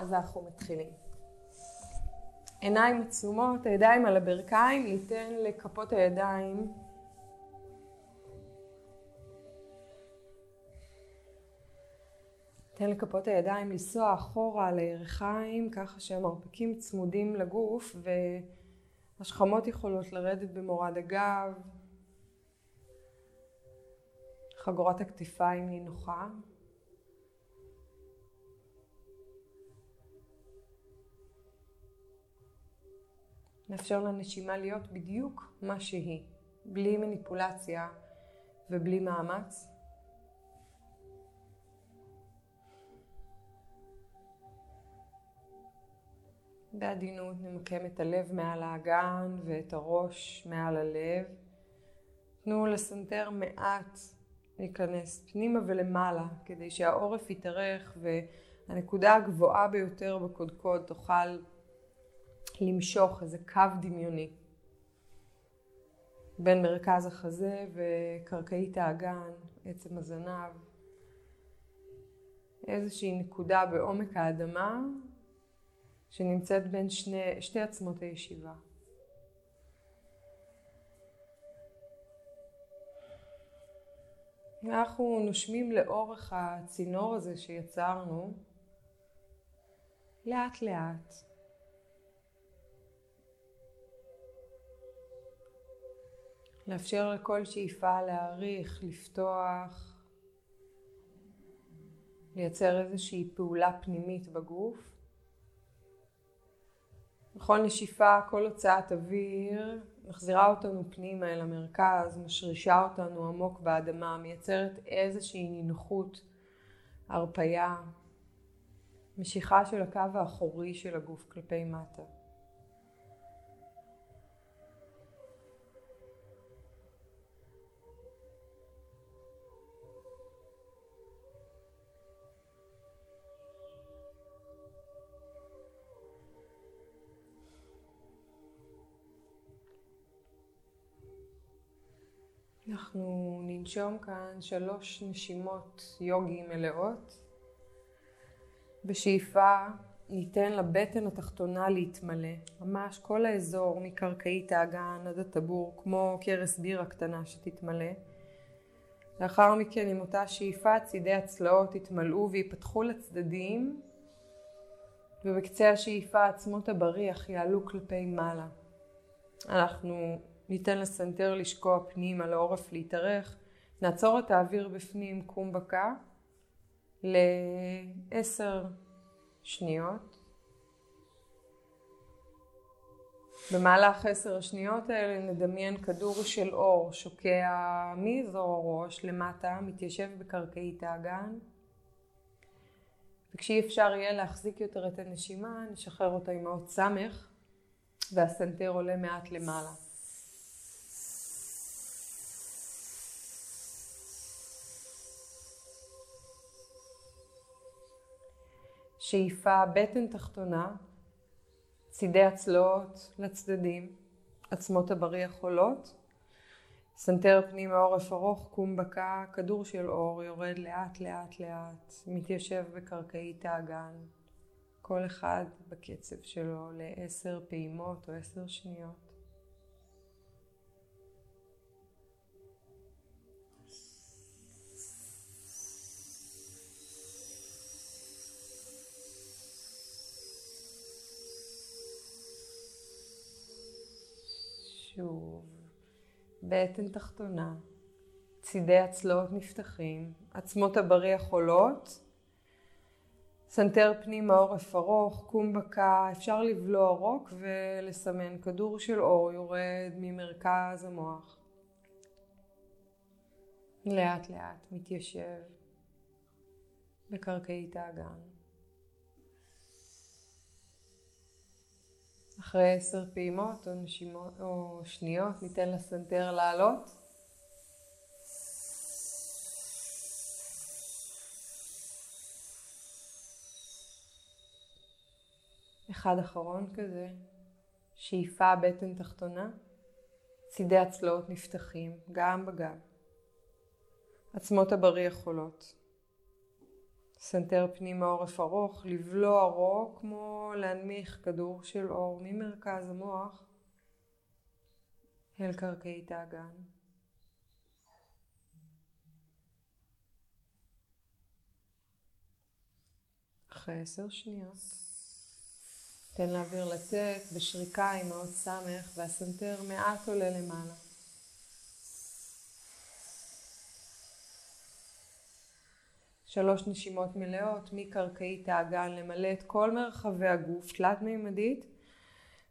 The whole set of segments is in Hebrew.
אז אנחנו מתחילים. עיניים עצומות, הידיים על הברכיים, ניתן לכפות הידיים. ניתן לכפות הידיים לנסוע אחורה על הירכיים ככה שהמרפקים צמודים לגוף והשכמות יכולות לרדת במורד הגב. חגורת הכתפיים נינוחה נאפשר לנשימה להיות בדיוק מה שהיא, בלי מניפולציה ובלי מאמץ. בעדינות נמקם את הלב מעל האגן ואת הראש מעל הלב. תנו לסנטר מעט להיכנס פנימה ולמעלה כדי שהעורף יתארך והנקודה הגבוהה ביותר בקודקוד תוכל למשוך איזה קו דמיוני בין מרכז החזה וקרקעית האגן, עצם הזנב, איזושהי נקודה בעומק האדמה שנמצאת בין שני, שתי עצמות הישיבה. אנחנו נושמים לאורך הצינור הזה שיצרנו לאט לאט. לאפשר לכל שאיפה להעריך, לפתוח, לייצר איזושהי פעולה פנימית בגוף. בכל נשיפה, כל הוצאת אוויר מחזירה אותנו פנימה אל המרכז, משרישה אותנו עמוק באדמה, מייצרת איזושהי נינוחות, הרפייה, משיכה של הקו האחורי של הגוף כלפי מטה. אנחנו ננשום כאן שלוש נשימות יוגי מלאות. בשאיפה ניתן לבטן התחתונה להתמלא, ממש כל האזור מקרקעית האגן עד הטבור, כמו קרס בירה קטנה שתתמלא. לאחר מכן עם אותה שאיפה צידי הצלעות יתמלאו ויפתחו לצדדים ובקצה השאיפה עצמות הבריח יעלו כלפי מעלה. אנחנו ניתן לסנטר לשקוע פנימה, לעורף להתארך. נעצור את האוויר בפנים, קום בקע, לעשר שניות. במהלך עשר השניות האלה נדמיין כדור של אור שוקע מאזור הראש למטה, מתיישב בקרקעית האגן. וכשאי אפשר יהיה להחזיק יותר את הנשימה, נשחרר אותה עם האות סמך, והסנטר עולה מעט למעלה. שאיפה בטן תחתונה, צידי הצלעות לצדדים, עצמות הבריח עולות, סנטר פנימה עורף ארוך, קומבקה, כדור של אור יורד לאט לאט לאט, מתיישב בקרקעית האגן, כל אחד בקצב שלו לעשר פעימות או עשר שניות. שוב, בטן תחתונה, צידי הצלעות נפתחים, עצמות הבריח עולות, סנטר פנימה עורף ארוך, קומבקה, אפשר לבלוע רוק ולסמן כדור של אור יורד ממרכז המוח. לאט לאט מתיישב בקרקעית האגן. אחרי עשר פעימות או, נשימות, או שניות ניתן לסנטר לעלות. אחד אחרון כזה, שאיפה בטן תחתונה, צידי הצלעות נפתחים, גם בגב. עצמות הבריח עולות. סנטר פנימה עורף ארוך, לבלוע רוק כמו להנמיך כדור של אור ממרכז המוח אל קרקעית האגן. אחרי עשר שניות. תן לאוויר לצאת בשריקה עם האות סמך והסנטר מעט עולה למעלה. שלוש נשימות מלאות מקרקעית האגן למלא את כל מרחבי הגוף תלת מימדית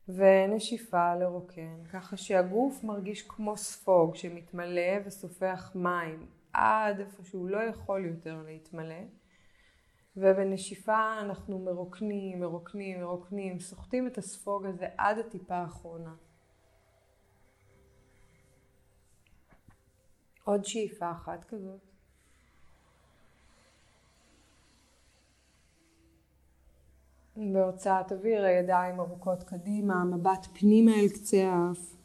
ונשיפה לרוקן ככה שהגוף מרגיש כמו ספוג שמתמלא וסופח מים עד איפה שהוא לא יכול יותר להתמלא ובנשיפה אנחנו מרוקנים, מרוקנים, מרוקנים, סוחטים את הספוג הזה עד הטיפה האחרונה. עוד שאיפה אחת כזאת. בהוצאת אוויר, הידיים ארוכות קדימה, מבט פנימה אל קצה האף.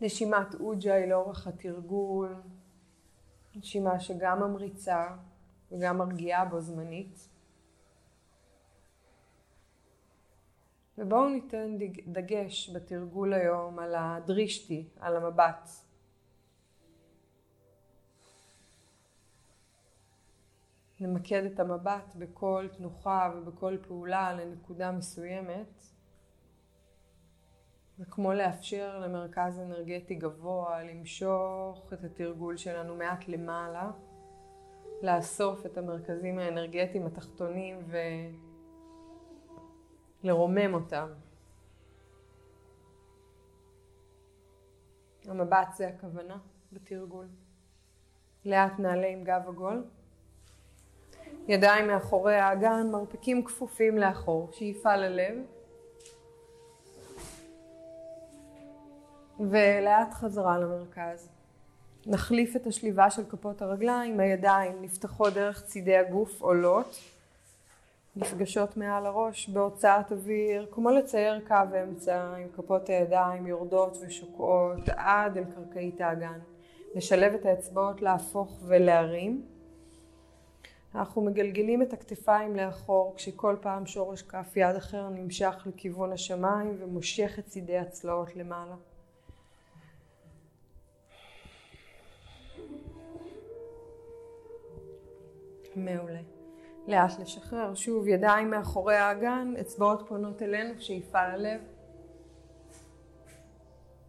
נשימת אוג'אי לאורך התרגול, נשימה שגם ממריצה וגם מרגיעה בו זמנית. ובואו ניתן דגש בתרגול היום על הדרישתי, על המבט. נמקד את המבט בכל תנוחה ובכל פעולה לנקודה מסוימת. זה כמו לאפשר למרכז אנרגטי גבוה למשוך את התרגול שלנו מעט למעלה, לאסוף את המרכזים האנרגטיים התחתונים ולרומם אותם. המבט זה הכוונה בתרגול. לאט נעלה עם גב עגול. ידיים מאחורי האגן, מרפקים כפופים לאחור, שאיפה ללב. ולאט חזרה למרכז. נחליף את השליבה של כפות הרגליים, הידיים נפתחות דרך צידי הגוף עולות, נפגשות מעל הראש בהוצאת אוויר, כמו לצייר קו אמצע עם כפות הידיים יורדות ושוקעות עד אל קרקעית האגן. לשלב את האצבעות להפוך ולהרים. אנחנו מגלגלים את הכתפיים לאחור כשכל פעם שורש כף יד אחר נמשך לכיוון השמיים ומושך את צידי הצלעות למעלה. מעולה. לאט לשחרר, שוב ידיים מאחורי האגן, אצבעות פונות אלינו, שאיפה ללב.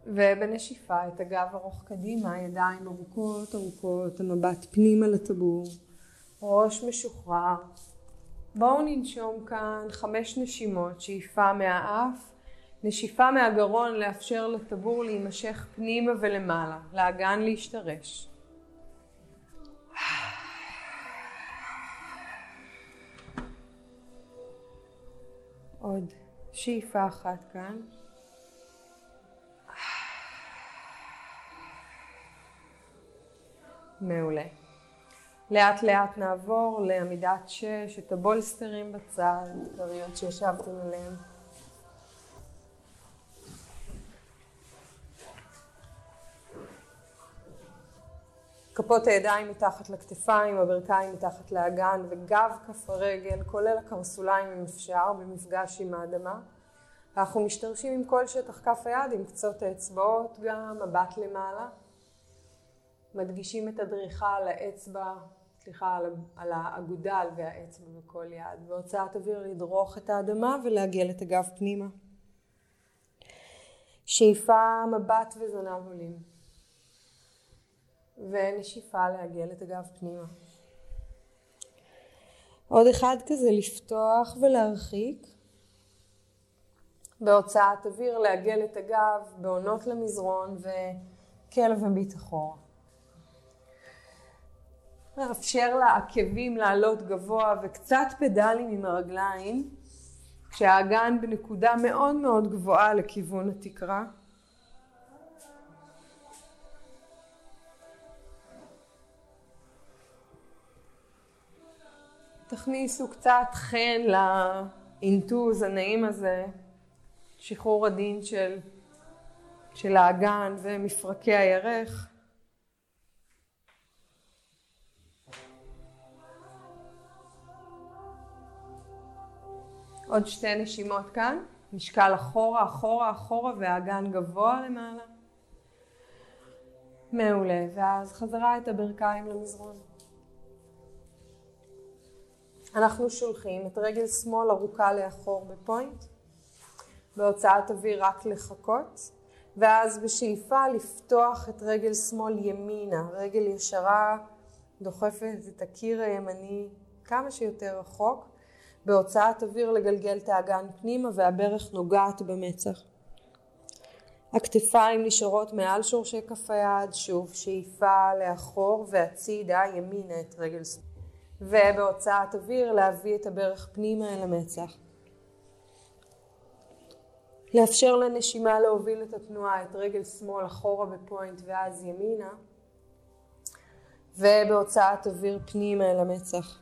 ובנשיפה את הגב ארוך קדימה, ידיים ארוכות ארוכות, המבט פנימה לטבור, ראש משוחרר. בואו ננשום כאן חמש נשימות, שאיפה מהאף, נשיפה מהגרון לאפשר לטבור להימשך פנימה ולמעלה, לאגן להשתרש. עוד שאיפה אחת כאן. מעולה. לאט לאט נעבור לעמידת שש, את הבולסטרים בצד, כריות שישבתם עליהם. כפות הידיים מתחת לכתפיים, הברכיים מתחת לאגן וגב כף הרגל, כולל הקרסוליים אם אפשר, במפגש עם האדמה. אנחנו משתרשים עם כל שטח כף היד, עם קצות האצבעות גם, מבט למעלה. מדגישים את הדריכה על האצבע, סליחה, על האגודל והאצבע בכל יד. בהוצאת אוויר לדרוך את האדמה ולעגל את הגב פנימה. שאיפה, מבט וזנב עולים. ונשיפה לעגל את הגב פנימה. עוד אחד כזה לפתוח ולהרחיק. בהוצאת אוויר לעגל את הגב, בעונות למזרון וכלב מביט אחורה. לאפשר לעקבים לעלות גבוה וקצת פדלים עם הרגליים כשהאגן בנקודה מאוד מאוד גבוהה לכיוון התקרה. תכניסו קצת חן לאינטוז הנעים הזה, שחרור הדין של, של האגן ומפרקי הירך. עוד שתי נשימות כאן. משקל אחורה, אחורה, אחורה, והאגן גבוה למעלה. מעולה. ואז חזרה את הברכיים למזרון. אנחנו שולחים את רגל שמאל ארוכה לאחור בפוינט, בהוצאת אוויר רק לחכות, ואז בשאיפה לפתוח את רגל שמאל ימינה, רגל ישרה דוחפת את הקיר הימני כמה שיותר רחוק, בהוצאת אוויר לגלגל את האגן פנימה והברך נוגעת במצח. הכתפיים נשארות מעל שורשי כף היד, שוב שאיפה לאחור והצידה ימינה את רגל שמאל. ובהוצאת אוויר להביא את הברך פנימה אל המצח. לאפשר לנשימה להוביל את התנועה, את רגל שמאל אחורה בפוינט ואז ימינה, ובהוצאת אוויר פנימה אל המצח.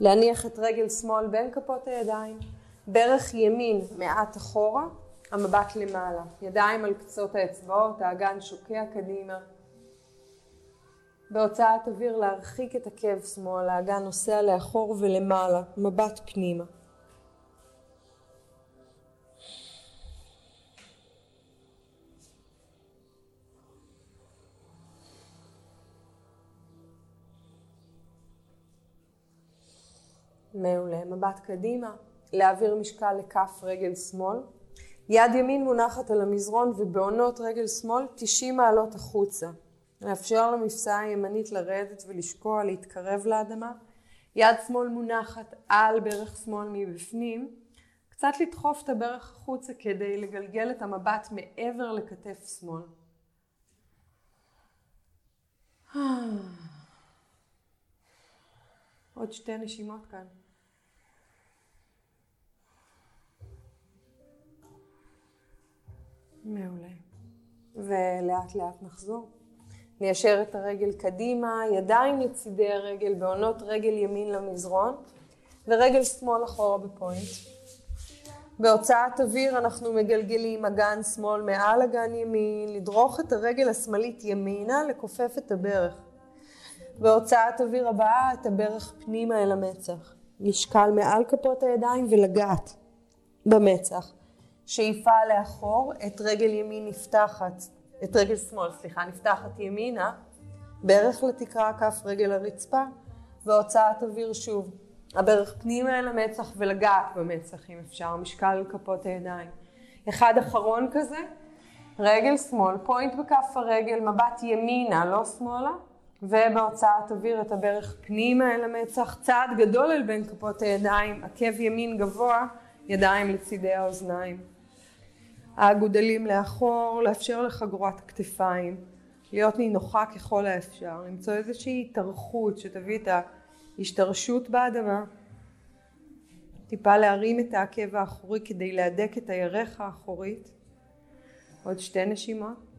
להניח את רגל שמאל בין כפות הידיים, ברך ימין מעט אחורה, המבט למעלה, ידיים על קצות האצבעות, האגן שוקע קדימה. בהוצאת אוויר להרחיק את עקב שמאל, האגן נוסע לאחור ולמעלה, מבט פנימה. מעולה. מבט קדימה, להעביר משקל לכף רגל שמאל. יד ימין מונחת על המזרון ובעונות רגל שמאל 90 מעלות החוצה. לאפשר למפסעה הימנית לרדת ולשקוע, להתקרב לאדמה. יד שמאל מונחת על ברך שמאל מבפנים. קצת לדחוף את הברך החוצה כדי לגלגל את המבט מעבר לכתף שמאל. עוד שתי נשימות כאן. מעולה. ולאט לאט נחזור. ניישר את הרגל קדימה, ידיים לצידי הרגל, בעונות רגל ימין למזרון, ורגל שמאל אחורה בפוינט. בהוצאת אוויר אנחנו מגלגלים אגן שמאל מעל אגן ימין, לדרוך את הרגל השמאלית ימינה, לכופף את הברך. בהוצאת אוויר הבאה את הברך פנימה אל המצח. משקל מעל כפות הידיים ולגעת במצח. שאיפה לאחור, את רגל ימין נפתחת, את רגל שמאל, סליחה, נפתחת ימינה, ברך לתקרה, כף רגל הרצפה, והוצאת אוויר שוב. הברך פנימה אל המצח ולגעת במצח אם אפשר, משקל כפות הידיים. אחד אחרון כזה, רגל שמאל, פוינט בכף הרגל, מבט ימינה, לא שמאלה, ובהוצאת אוויר את הברך פנימה אל המצח, צעד גדול אל בין כפות הידיים, עקב ימין גבוה, ידיים לצידי האוזניים. האגודלים לאחור, לאפשר לחגורת הכתפיים, להיות נינוחה ככל האפשר, למצוא איזושהי התארכות שתביא את ההשתרשות באדמה, טיפה להרים את העקב האחורי כדי להדק את הירך האחורית, עוד שתי נשימות.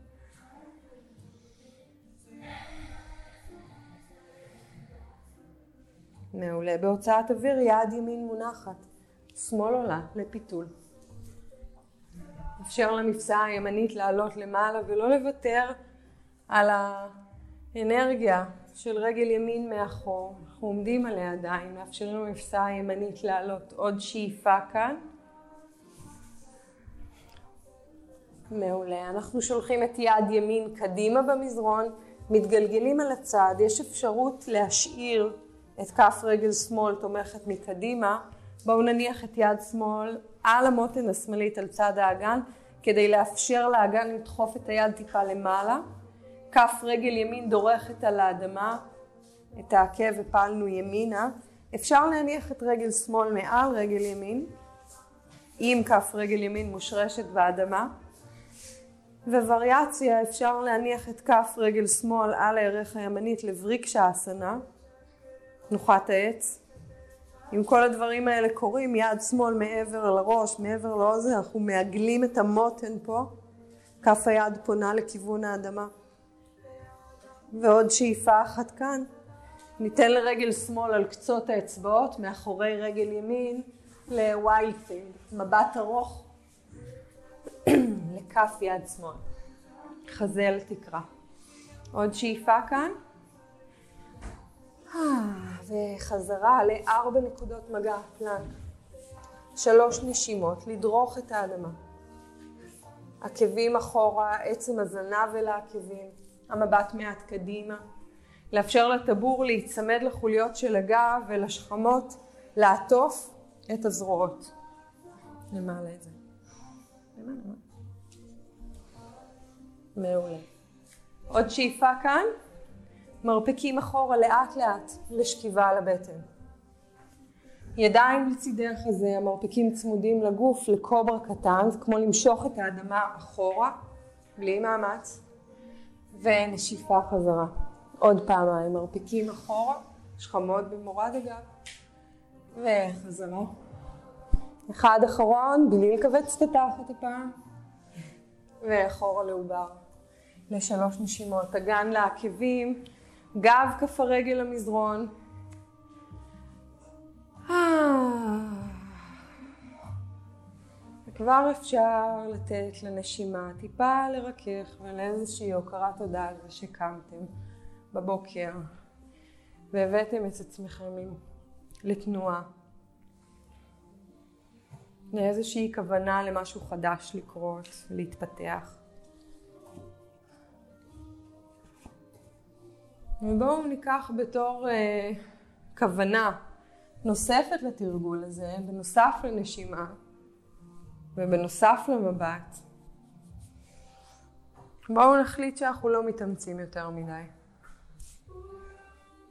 מעולה. בהוצאת אוויר יד ימין מונחת, שמאל עולה לפיתול. אפשר למפסעה הימנית לעלות למעלה ולא לוותר על האנרגיה של רגל ימין מאחור. אנחנו עומדים עליה עדיין, מאפשרים למפסעה הימנית לעלות. עוד שאיפה כאן. מעולה. אנחנו שולחים את יד ימין קדימה במזרון, מתגלגלים על הצד, יש אפשרות להשאיר את כף רגל שמאל תומכת מקדימה. בואו נניח את יד שמאל על המותן השמאלית על צד האגן כדי לאפשר לאגן לדחוף את היד טיפה למעלה. כף רגל ימין דורכת על האדמה, את העקב הפלנו ימינה. אפשר להניח את רגל שמאל מעל רגל ימין, עם כף רגל ימין מושרשת באדמה. ווריאציה אפשר להניח את כף רגל שמאל על הערך הימנית לבריקשה אסנה, תנוחת העץ. אם כל הדברים האלה קורים, יד שמאל מעבר לראש, מעבר לאוזן, אנחנו מעגלים את המותן פה, כף היד פונה לכיוון האדמה. ועוד שאיפה אחת כאן, ניתן לרגל שמאל על קצות האצבעות, מאחורי רגל ימין, לוויילפינג, מבט ארוך לכף יד שמאל. חזה לתקרה. עוד שאיפה כאן. וחזרה לארבע נקודות מגע, פלנק. שלוש נשימות, לדרוך את האדמה. עקבים אחורה, עצם הזנב אל העקבים, המבט מעט קדימה. לאפשר לטבור להיצמד לחוליות של הגב ולשכמות, לעטוף את הזרועות. למעלה את זה. מעולה. עוד שאיפה כאן, מרפקים אחורה לאט לאט לשכיבה על הבטן. ידיים לצידי החזה, המרפקים צמודים לגוף, לקוברה קטן, זה כמו למשוך את האדמה אחורה, בלי מאמץ, ונשיפה חזרה. עוד פעמיים, מרפקים אחורה, שכמות במורד הגב, וחזרה. אחד אחרון, בלי לכווץ את התחת הפעם, ואחורה לעובר. לשלוש נשימות, אגן לעקבים, גב כף הרגל למזרון. וכבר אפשר לתת לנשימה טיפה לרכך ולאיזושהי הוקרת תודה על זה שקמתם בבוקר והבאתם את עצמכם לתנועה, לאיזושהי כוונה למשהו חדש לקרות, להתפתח. ובואו ניקח בתור אה, כוונה נוספת לתרגול הזה, בנוסף לנשימה ובנוסף למבט, בואו נחליט שאנחנו לא מתאמצים יותר מדי.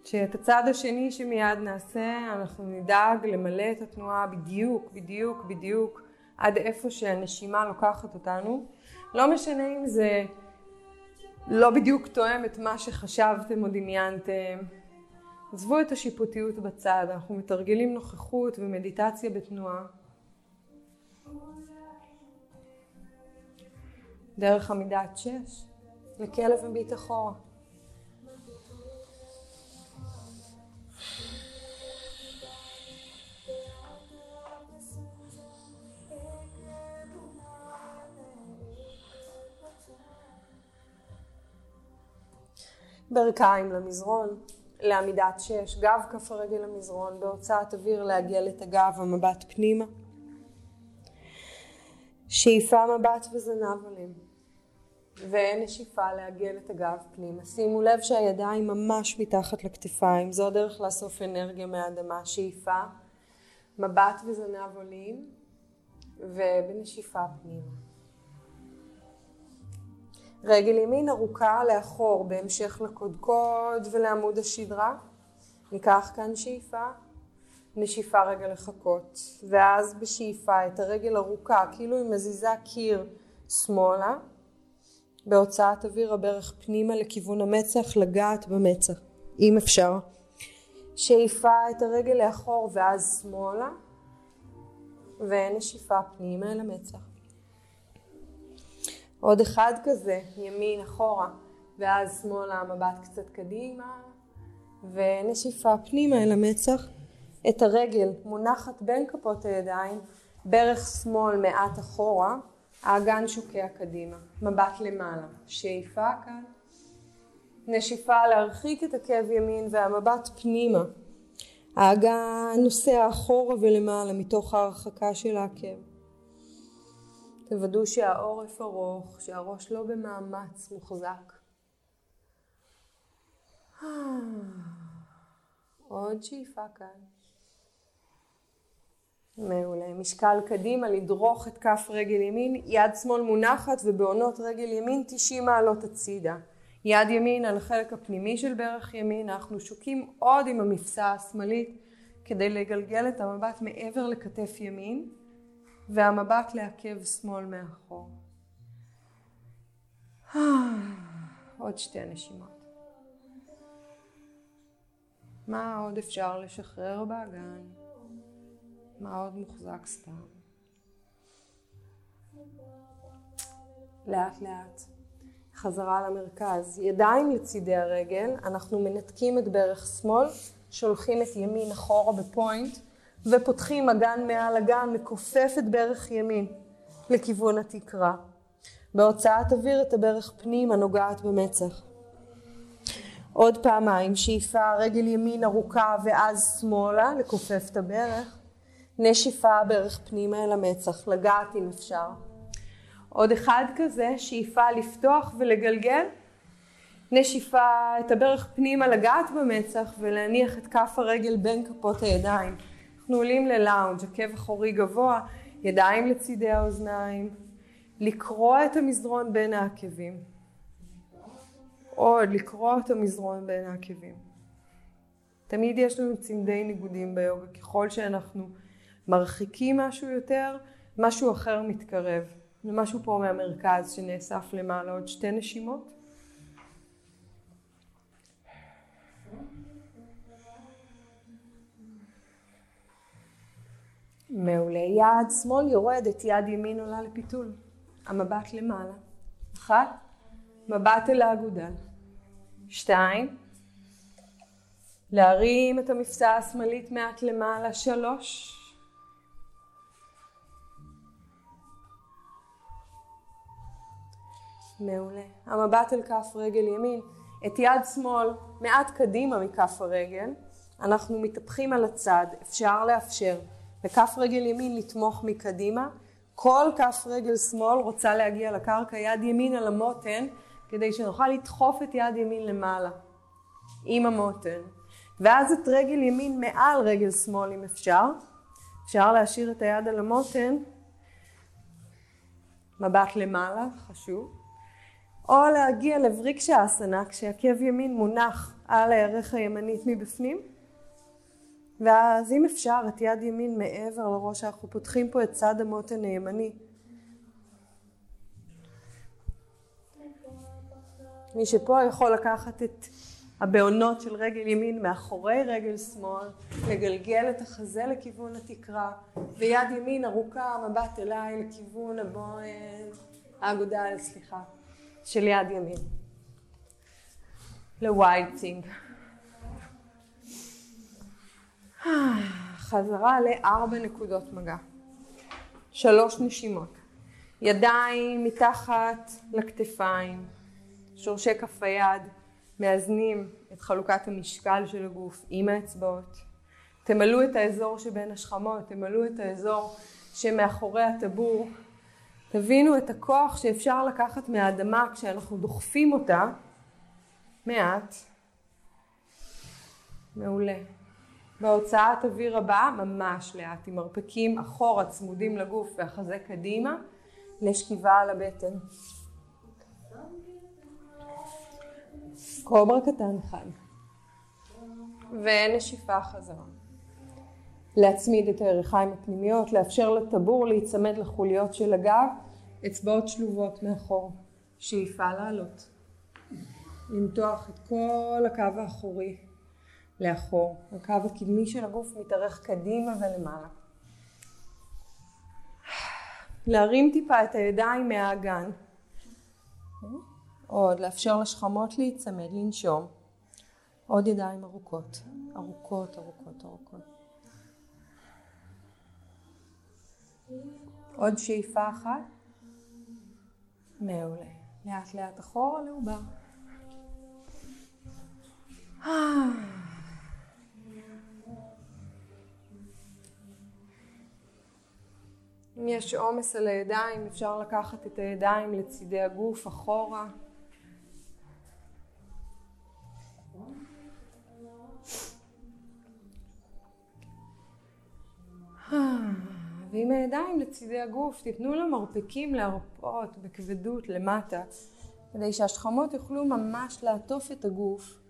שאת הצד השני שמיד נעשה, אנחנו נדאג למלא את התנועה בדיוק, בדיוק, בדיוק, עד איפה שהנשימה לוקחת אותנו. לא משנה אם זה לא בדיוק תואם את מה שחשבתם או דמיינתם. עזבו את השיפוטיות בצד, אנחנו מתרגלים נוכחות ומדיטציה בתנועה. דרך עמידת שש, לכלב מביט אחורה. ברכיים למזרון, לעמידת שש, גב כף הרגל למזרון, בהוצאת אוויר את הגב, המבט פנימה. שאיפה מבט וזנב עולים. ונשיפה לעגל את הגב פנימה. שימו לב שהידיים ממש מתחת לכתפיים, זו הדרך לאסוף אנרגיה מהאדמה. שאיפה, מבט וזנב עולים, ובנשיפה פנימה. רגל ימין ארוכה לאחור בהמשך לקודקוד ולעמוד השדרה. ניקח כאן שאיפה, נשיפה רגע לחכות, ואז בשאיפה את הרגל ארוכה, כאילו היא מזיזה קיר שמאלה, בהוצאת אוויר הברך פנימה לכיוון המצח, לגעת במצח, אם אפשר. שאיפה את הרגל לאחור ואז שמאלה, ונשיפה פנימה אל המצח. עוד אחד כזה, ימין אחורה, ואז שמאלה מבט קצת קדימה, ונשיפה פנימה אל המצח. את הרגל מונחת בין כפות הידיים, ברך שמאל מעט אחורה, האגן שוקע קדימה, מבט למעלה, שאיפה כאן, נשיפה להרחיק את עקב ימין והמבט פנימה, האגן נוסע אחורה ולמעלה מתוך ההרחקה של העקב. תוודאו שהעורף ארוך, שהראש לא במאמץ מוחזק. עוד שאיפה כאן. מעולה. משקל קדימה, לדרוך את כף רגל ימין, יד שמאל מונחת ובעונות רגל ימין 90 מעלות הצידה. יד ימין על החלק הפנימי של ברך ימין, אנחנו שוקים עוד עם המפסע השמאלית כדי לגלגל את המבט מעבר לכתף ימין. והמבט לעקב שמאל מאחור. עוד שתי נשימות. מה עוד אפשר לשחרר באגן? מה עוד מוחזק סתם? לאט לאט. חזרה למרכז. ידיים לצידי הרגל, אנחנו מנתקים את ברך שמאל, שולחים את ימין אחורה בפוינט. ופותחים אגן מעל אגן, מכופף את ברך ימין לכיוון התקרה. בהוצאת אוויר את הברך פנימה נוגעת במצח. עוד פעמיים שאיפה רגל ימין ארוכה ואז שמאלה לכופף את הברך. נשיפה בערך פנימה אל המצח, לגעת אם אפשר. עוד אחד כזה, שאיפה לפתוח ולגלגל. נשיפה את הברך פנימה לגעת במצח ולהניח את כף הרגל בין כפות הידיים. אנחנו עולים ללאונג', עקב אחורי גבוה, ידיים לצידי האוזניים, לקרוע את המזרון בין העקבים. עוד לקרוע את המזרון בין העקבים. תמיד יש לנו צמדי ניגודים ביוגה, ככל שאנחנו מרחיקים משהו יותר, משהו אחר מתקרב. זה משהו פה מהמרכז שנאסף למעלה, עוד שתי נשימות. מעולה. יד שמאל יורדת, יד ימין עולה לפיתול. המבט למעלה. אחת, מבט אל האגודל. שתיים, להרים את המפסעה השמאלית מעט למעלה. שלוש, מעולה. המבט אל כף רגל ימין. את יד שמאל מעט קדימה מכף הרגל. אנחנו מתהפכים על הצד. אפשר לאפשר לכף רגל ימין לתמוך מקדימה. כל כף רגל שמאל רוצה להגיע לקרקע, יד ימין על המותן, כדי שנוכל לדחוף את יד ימין למעלה, עם המותן. ואז את רגל ימין מעל רגל שמאל אם אפשר. אפשר להשאיר את היד על המותן, מבט למעלה, חשוב. או להגיע לבריקשה אסנה כשעקב ימין מונח על הירך הימנית מבפנים ואז אם אפשר את יד ימין מעבר לראש אנחנו פותחים פה את צד המותן הימני מי שפה יכול לקחת את הבעונות של רגל ימין מאחורי רגל שמאל, לגלגל את החזה לכיוון התקרה, ויד ימין ארוכה, מבט אליי לכיוון הבוהן, האגודל, סליחה. של יד ימין. לווייטינג. חזרה לארבע נקודות מגע. שלוש נשימות. ידיים מתחת לכתפיים, שורשי כף היד מאזנים את חלוקת המשקל של הגוף עם האצבעות. תמלאו את האזור שבין השכמות, תמלאו את האזור שמאחורי הטבור תבינו את הכוח שאפשר לקחת מהאדמה כשאנחנו דוחפים אותה מעט. מעולה. בהוצאת אוויר הבאה ממש לאט, עם מרפקים אחורה צמודים לגוף והחזה קדימה לשכיבה על הבטן. קוברה קטן אחד. ונשיפה חזרה. להצמיד את הירכיים הפנימיות, לאפשר לטבור להיצמד לחוליות של הגב, אצבעות שלובות מאחור, שאיפה לעלות. למתוח את כל הקו האחורי לאחור. הקו הקדמי של הגוף מתארך קדימה ולמעלה. להרים טיפה את הידיים מהאגן. עוד, לאפשר לשכמות להיצמד, לנשום. עוד ידיים ארוכות, ארוכות, ארוכות, ארוכות. עוד שאיפה אחת. מעולה. לאט לאט אחורה לעובר. אם יש עומס על הידיים אפשר לקחת את הידיים לצידי הגוף אחורה ועם הידיים לצידי הגוף, תיתנו למרפקים להרפות בכבדות למטה, כדי שהשכמות יוכלו ממש לעטוף את הגוף,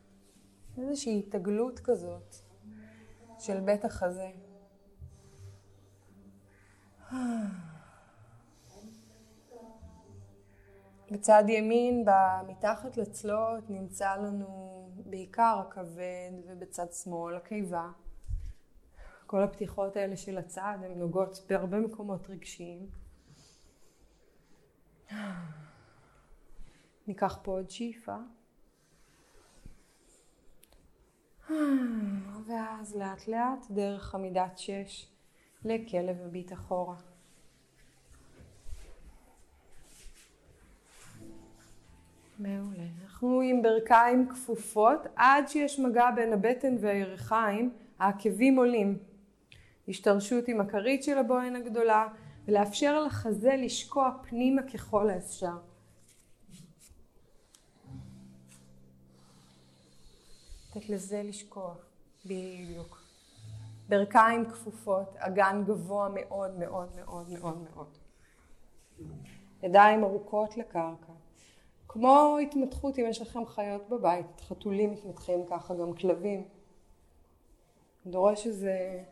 איזושהי התעגלות כזאת של בית החזה. בצד ימין, מתחת לצלות, נמצא לנו בעיקר הכבד, ובצד שמאל הקיבה. כל הפתיחות האלה של הצד הן נוגעות בהרבה מקומות רגשיים. ניקח פה עוד שאיפה. ואז לאט לאט דרך עמידת שש לכלב מביט אחורה. מעולה. אנחנו עם ברכיים כפופות עד שיש מגע בין הבטן והירכיים, העקבים עולים. השתרשות עם הכרית של הבוהן הגדולה, ולאפשר לחזה לשקוע פנימה ככל האפשר. לתת לזה לשקוע, בדיוק. ברכיים כפופות, אגן גבוה מאוד מאוד מאוד מאוד מאוד. ידיים ארוכות לקרקע. כמו התמתחות אם יש לכם חיות בבית, חתולים מתמתחים ככה, גם כלבים. דורש איזה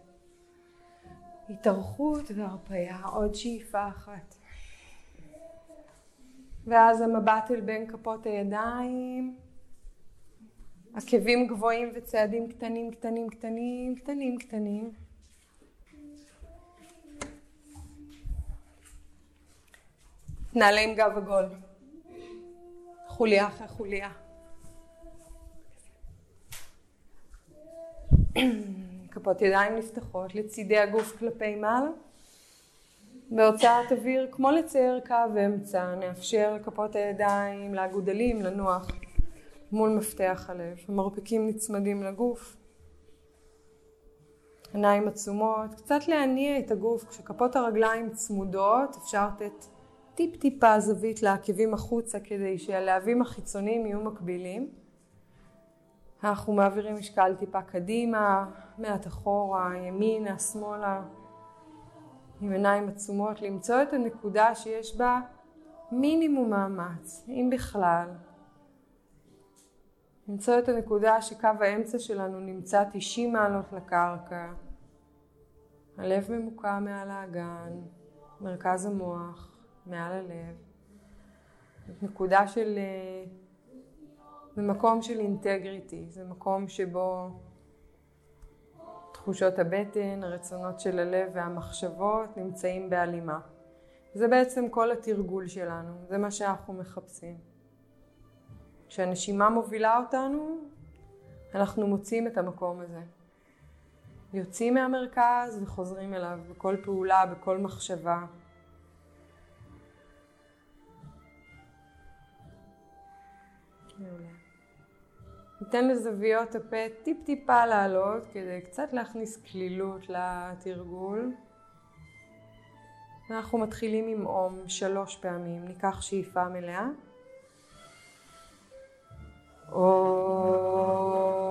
התארכות והרפאיה, עוד שאיפה אחת. ואז המבט אל בין כפות הידיים, עקבים גבוהים וצעדים קטנים קטנים קטנים קטנים קטנים. נעלה עם גב עגול. חוליה אחרי חוליה. כפות ידיים נפתחות לצידי הגוף כלפי מעלה. בהוצאת אוויר, כמו לצייר קו אמצע, נאפשר לכפות הידיים, לאגודלים, לנוח מול מפתח הלב. המרפקים נצמדים לגוף. עיניים עצומות, קצת להניע את הגוף. כשכפות הרגליים צמודות, אפשר לתת טיפ טיפה זווית לעקבים החוצה כדי שהלהבים החיצוניים יהיו מקבילים. אנחנו מעבירים משקל טיפה קדימה, מעט אחורה, ימינה, שמאלה, עם עיניים עצומות, למצוא את הנקודה שיש בה מינימום מאמץ, אם בכלל. למצוא את הנקודה שקו האמצע שלנו נמצא 90 מעלות לקרקע, הלב ממוקם מעל האגן, מרכז המוח, מעל הלב. נקודה של... זה מקום של אינטגריטי, זה מקום שבו תחושות הבטן, הרצונות של הלב והמחשבות נמצאים בהלימה. זה בעצם כל התרגול שלנו, זה מה שאנחנו מחפשים. כשהנשימה מובילה אותנו, אנחנו מוצאים את המקום הזה. יוצאים מהמרכז וחוזרים אליו בכל פעולה, בכל מחשבה. ניתן לזוויות הפה טיפ טיפה לעלות כדי קצת להכניס כלילות לתרגול. אנחנו מתחילים עם אום שלוש פעמים, ניקח שאיפה מלאה. או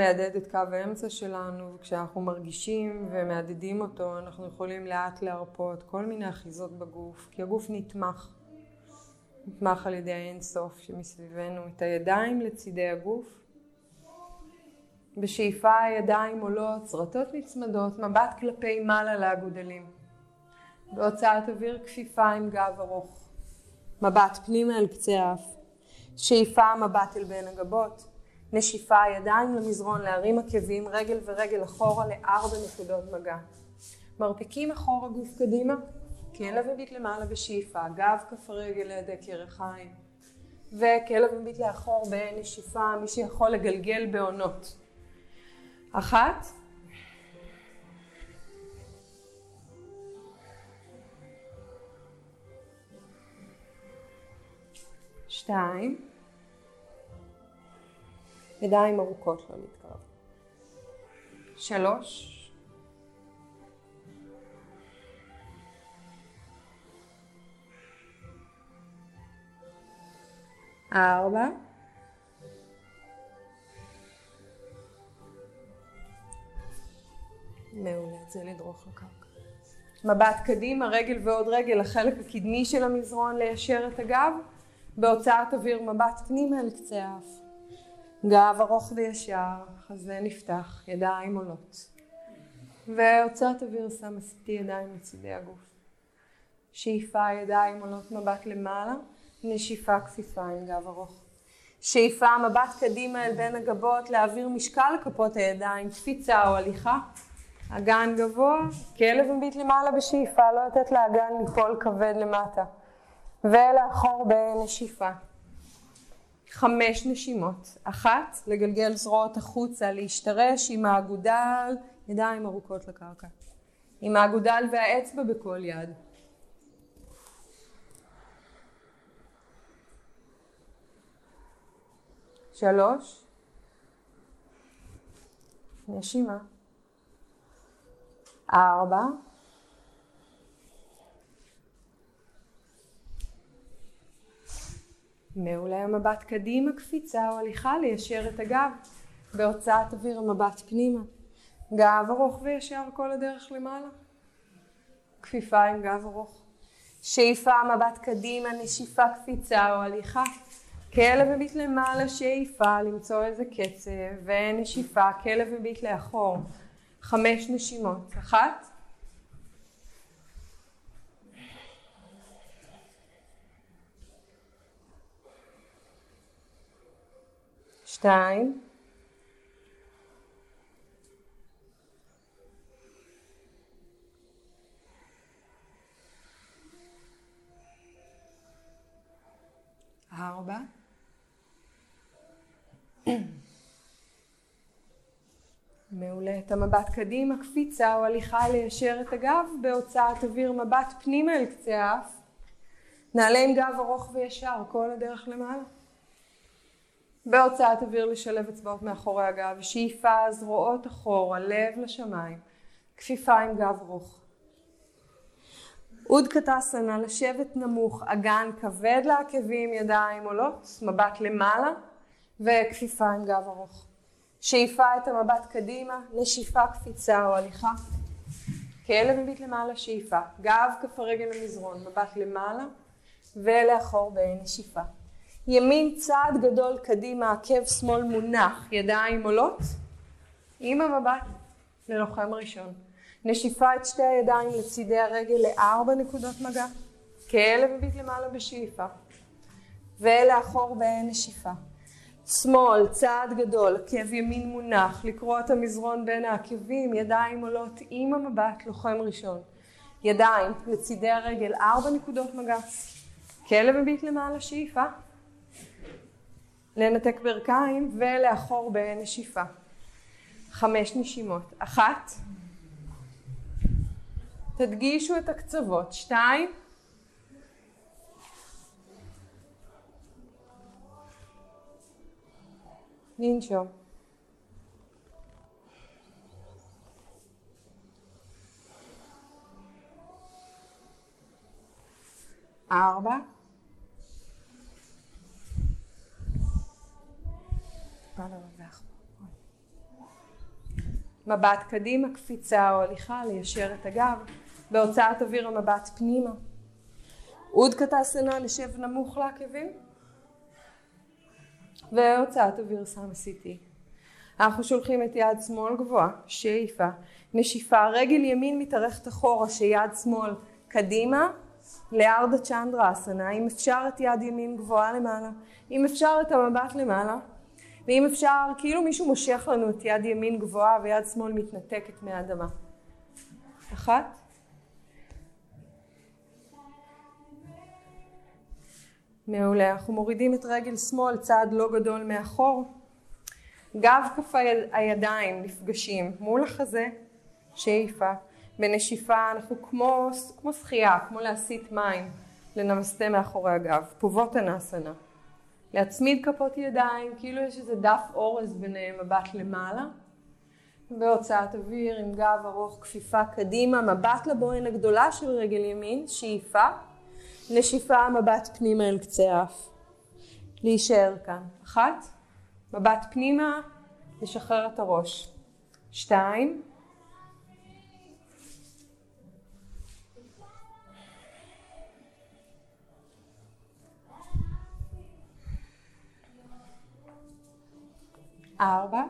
מהדהד את קו האמצע שלנו, וכשאנחנו מרגישים ומהדהדים אותו, אנחנו יכולים לאט להרפות כל מיני אחיזות בגוף, כי הגוף נתמך. נתמך על ידי האינסוף שמסביבנו, את הידיים לצידי הגוף. בשאיפה הידיים עולות, צרטות נצמדות, מבט כלפי מעלה לאגודלים. בהוצאת אוויר כפיפה עם גב ארוך. מבט פנימה אל קצה האף. שאיפה מבט אל בין הגבות. נשיפה, ידיים למזרון, להרים עקבים, רגל ורגל אחורה לארבע נקודות מגע. מרפקים אחורה גוף קדימה, כלב מביט למעלה בשאיפה, גב כף הרגל לידי קרחיים, וכלב מביט לאחור בנשיפה, מי שיכול לגלגל בעונות. אחת, שתיים, ידיים ארוכות לא להתקרב. שלוש. ארבע. מעולה, זה לדרוך לקרקע. מבט קדימה, רגל ועוד רגל, החלק הקדמי של המזרון ליישר את הגב, בהוצאת אוויר מבט פנימה אל קצה האף. גב ארוך וישר, חזה נפתח, ידיים עולות. והוצאת אוויר שם עשיתי ידיים לצידי הגוף. שאיפה ידיים עולות מבט למעלה, נשיפה כפיפה עם גב ארוך. שאיפה מבט קדימה אל בין הגבות, להעביר משקל לכפות הידיים, קפיצה או הליכה. אגן גבוה, כלב מביט למעלה בשאיפה, לא לתת לאגן ליפול כבד למטה. ולאחור בנשיפה. חמש נשימות. אחת, לגלגל זרועות החוצה, להשתרש עם האגודל, ידיים ארוכות לקרקע. עם האגודל והאצבע בכל יד. שלוש, נשימה. ארבע, מעולה המבט קדימה, קפיצה או הליכה, ליישר את הגב. בהוצאת אוויר המבט פנימה. גב ארוך וישר כל הדרך למעלה. כפיפה עם גב ארוך. שאיפה מבט קדימה, נשיפה קפיצה או הליכה. כלב מביט למעלה, שאיפה, למצוא איזה קצב, ונשיפה, כלב מביט לאחור. חמש נשימות. אחת. שתיים. ארבע. מעולה. את המבט קדימה, קפיצה או הליכה ליישר את הגב בהוצאת אוויר מבט פנימה אל קצה האף. נעלה עם גב ארוך וישר כל הדרך למעלה. בהוצאת אוויר לשלב אצבעות מאחורי הגב, שאיפה זרועות אחורה, לב לשמיים, כפיפה עם גב ארוך. אוד קטסנה, לשבת נמוך, אגן כבד לעקבים, ידיים עולות, מבט למעלה וכפיפה עם גב ארוך. שאיפה את המבט קדימה, נשיפה, קפיצה או הליכה. כלב מביט למעלה, שאיפה. גב כף הרגל למזרון, מבט למעלה ולאחור בנשיפה. ימין צעד גדול קדימה, עקב שמאל מונח, ידיים עולות, עם המבט ללוחם ראשון. נשיפה את שתי הידיים לצידי הרגל לארבע נקודות מגע, כלב מביט למעלה בשאיפה, ולאחור בנשיפה. שמאל, צעד גדול, עקב ימין מונח, לקרוע את המזרון בין העקבים, ידיים עולות עם המבט, לוחם ראשון. ידיים לצידי הרגל, ארבע נקודות מגע. כלב מביט למעלה, שאיפה. לנתק ברכיים ולאחור בנשיפה. חמש נשימות. אחת. תדגישו את הקצוות. שתיים. ננשום. ארבע. מבט קדימה, קפיצה או הליכה, ליישר את הגב. בהוצאת אוויר המבט פנימה. אוד קטסנה, נשב נמוך לעקבים. והוצאת אוויר שם עשיתי. אנחנו שולחים את יד שמאל גבוהה, שאיפה, נשיפה, רגל ימין מתארכת אחורה, שיד שמאל קדימה, לארדה צ'נדרה אסנה, אם אפשר את יד ימין גבוהה למעלה, אם אפשר את המבט למעלה, ואם אפשר, כאילו מישהו מושך לנו את יד ימין גבוהה ויד שמאל מתנתקת מהאדמה. אחת. מעולה. אנחנו מורידים את רגל שמאל צעד לא גדול מאחור. גב כף הידיים נפגשים מול החזה, שאיפה. בנשיפה אנחנו כמו, כמו שחייה, כמו להסיט מים, לנמסטה מאחורי הגב. פובות הנסנה. להצמיד כפות ידיים, כאילו יש איזה דף אורז ביניהם, מבט למעלה. בהוצאת אוויר עם גב ארוך, כפיפה קדימה, מבט לבוהן הגדולה של רגל ימין, שאיפה. נשיפה, מבט פנימה אל קצה האף. להישאר כאן. אחת, מבט פנימה, לשחרר את הראש. שתיים, ארבע,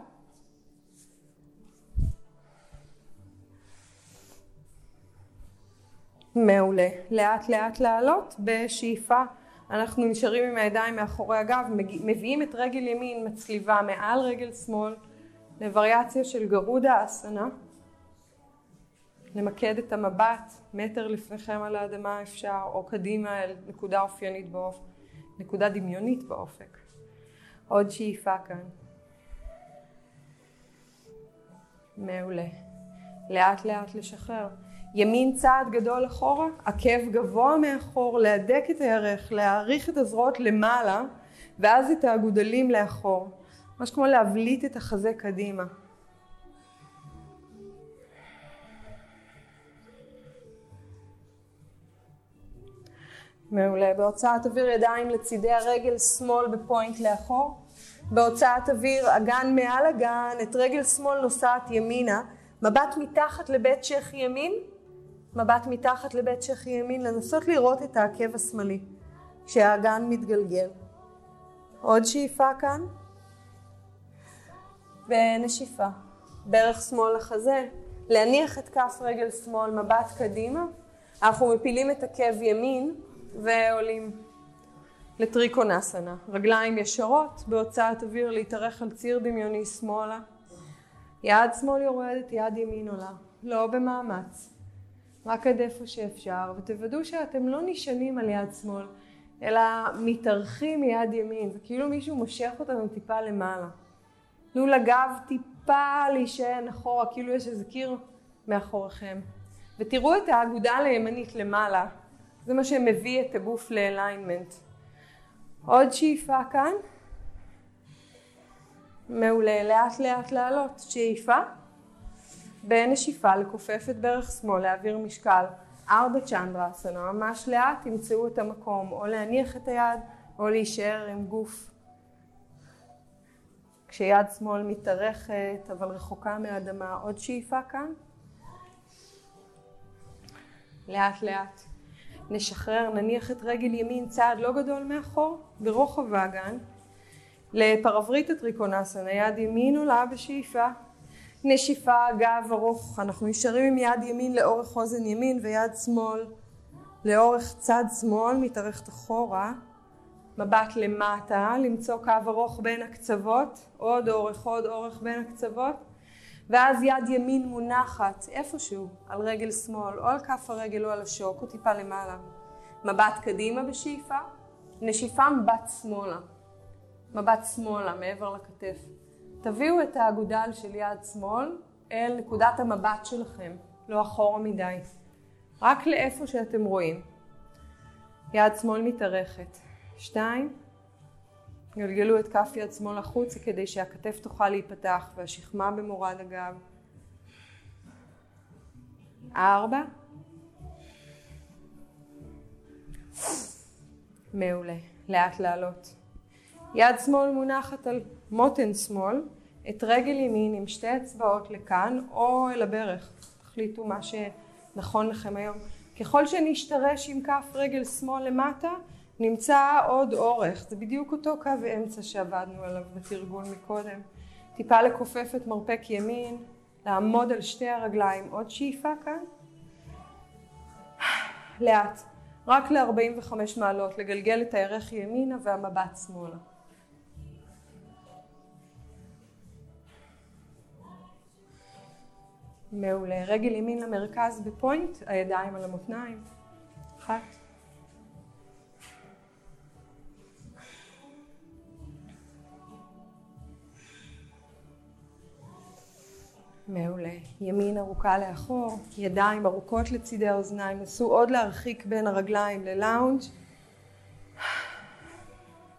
מעולה. לאט לאט לעלות בשאיפה. אנחנו נשארים עם הידיים מאחורי הגב, מביאים את רגל ימין מצליבה מעל רגל שמאל לווריאציה של גרודה אסנה. למקד את המבט מטר לפניכם על האדמה אפשר, או קדימה אל נקודה אופיינית באופק, נקודה דמיונית באופק. עוד שאיפה כאן. מעולה. לאט לאט לשחרר. ימין צעד גדול אחורה, עקב גבוה מאחור, להדק את הירך, להעריך את הזרועות למעלה, ואז את האגודלים לאחור. ממש כמו להבליט את החזה קדימה. מעולה. בהוצאת אוויר ידיים לצידי הרגל שמאל בפוינט לאחור. בהוצאת אוויר אגן מעל אגן, את רגל שמאל נוסעת ימינה, מבט מתחת לבית שכי ימין, מבט מתחת לבית שכי ימין, לנסות לראות את העקב השמאלי כשהאגן מתגלגל. עוד שאיפה כאן, ונשיפה. ברך שמאל לחזה, להניח את כף רגל שמאל, מבט קדימה, אנחנו מפילים את עקב ימין ועולים לטריקונסנה. רגליים ישרות, בהוצאת אוויר להתארך על ציר דמיוני שמאלה. יד שמאל יורדת, יד ימין עולה. לא במאמץ. רק עד איפה שאפשר, ותוודאו שאתם לא נשענים על יד שמאל, אלא מתארחים מיד ימין. זה כאילו מישהו מושך אותנו טיפה למעלה. תנו לגב טיפה להישען אחורה, כאילו יש איזה קיר מאחוריכם. ותראו את האגודה לימנית למעלה, זה מה שמביא את הגוף לאליינמנט. עוד שאיפה כאן. מעולה, לאט לאט לעלות. שאיפה. בנשיפה לכופף את ברך שמאל, להעביר משקל. ארבע צ'נדרה אסנה, ממש לאט תמצאו את המקום, או להניח את היד, או להישאר עם גוף. כשיד שמאל מתארכת, אבל רחוקה מהאדמה. עוד שאיפה כאן. לאט לאט. נשחרר, נניח את רגל ימין צעד לא גדול מאחור, ברוחב האגן, לפרברית הטריקונסנה, יד ימין עולה בשאיפה, נשיפה, גב ארוך, אנחנו נשארים עם יד ימין לאורך אוזן ימין ויד שמאל. לאורך צד שמאל, מתארכת אחורה, מבט למטה, למצוא קו ארוך בין הקצוות, עוד אורך, עוד אורך בין הקצוות, ואז יד ימין מונחת איפשהו על רגל שמאל, או על כף הרגל או על השוק, או טיפה למעלה. מבט קדימה בשאיפה, נשיפה מבט שמאלה. מבט שמאלה מעבר לכתף. תביאו את האגודל של יד שמאל אל נקודת המבט שלכם, לא אחורה מדי. רק לאיפה שאתם רואים. יד שמאל מתארכת. שתיים. גלגלו את כף יד שמאל החוצה כדי שהכתף תוכל להיפתח והשכמה במורד הגב. ארבע. מעולה. לאט לעלות. יד שמאל מונחת על מותן שמאל, את רגל ימין עם שתי אצבעות לכאן או אל הברך. תחליטו מה שנכון לכם היום. ככל שנשתרש עם כף רגל שמאל למטה, נמצא עוד אורך, זה בדיוק אותו קו אמצע שעבדנו עליו בתרגול מקודם. טיפה לכופף את מרפק ימין, לעמוד על שתי הרגליים, עוד שאיפה כאן. לאט, רק ל-45 מעלות, לגלגל את הירך ימינה והמבט שמאלה. מעולה. רגל ימין למרכז בפוינט, הידיים על המותניים. אחת. מעולה. ימין ארוכה לאחור, ידיים ארוכות לצידי האוזניים, נסו עוד להרחיק בין הרגליים ללאונג'.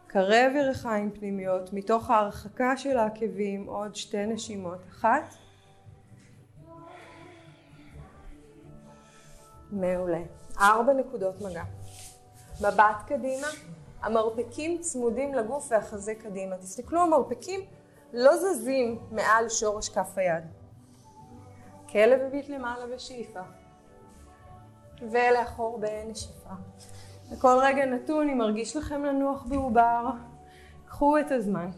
קרב ירכיים פנימיות, מתוך ההרחקה של העקבים עוד שתי נשימות. אחת. מעולה. ארבע נקודות מגע. מבט קדימה, המרפקים צמודים לגוף והחזה קדימה. תסתכלו, המרפקים לא זזים מעל שורש כף היד. כלב הביט למעלה בשאיפה, ולאחור בנשיפה. בכל רגע נתון, אם מרגיש לכם לנוח בעובר, קחו את הזמן.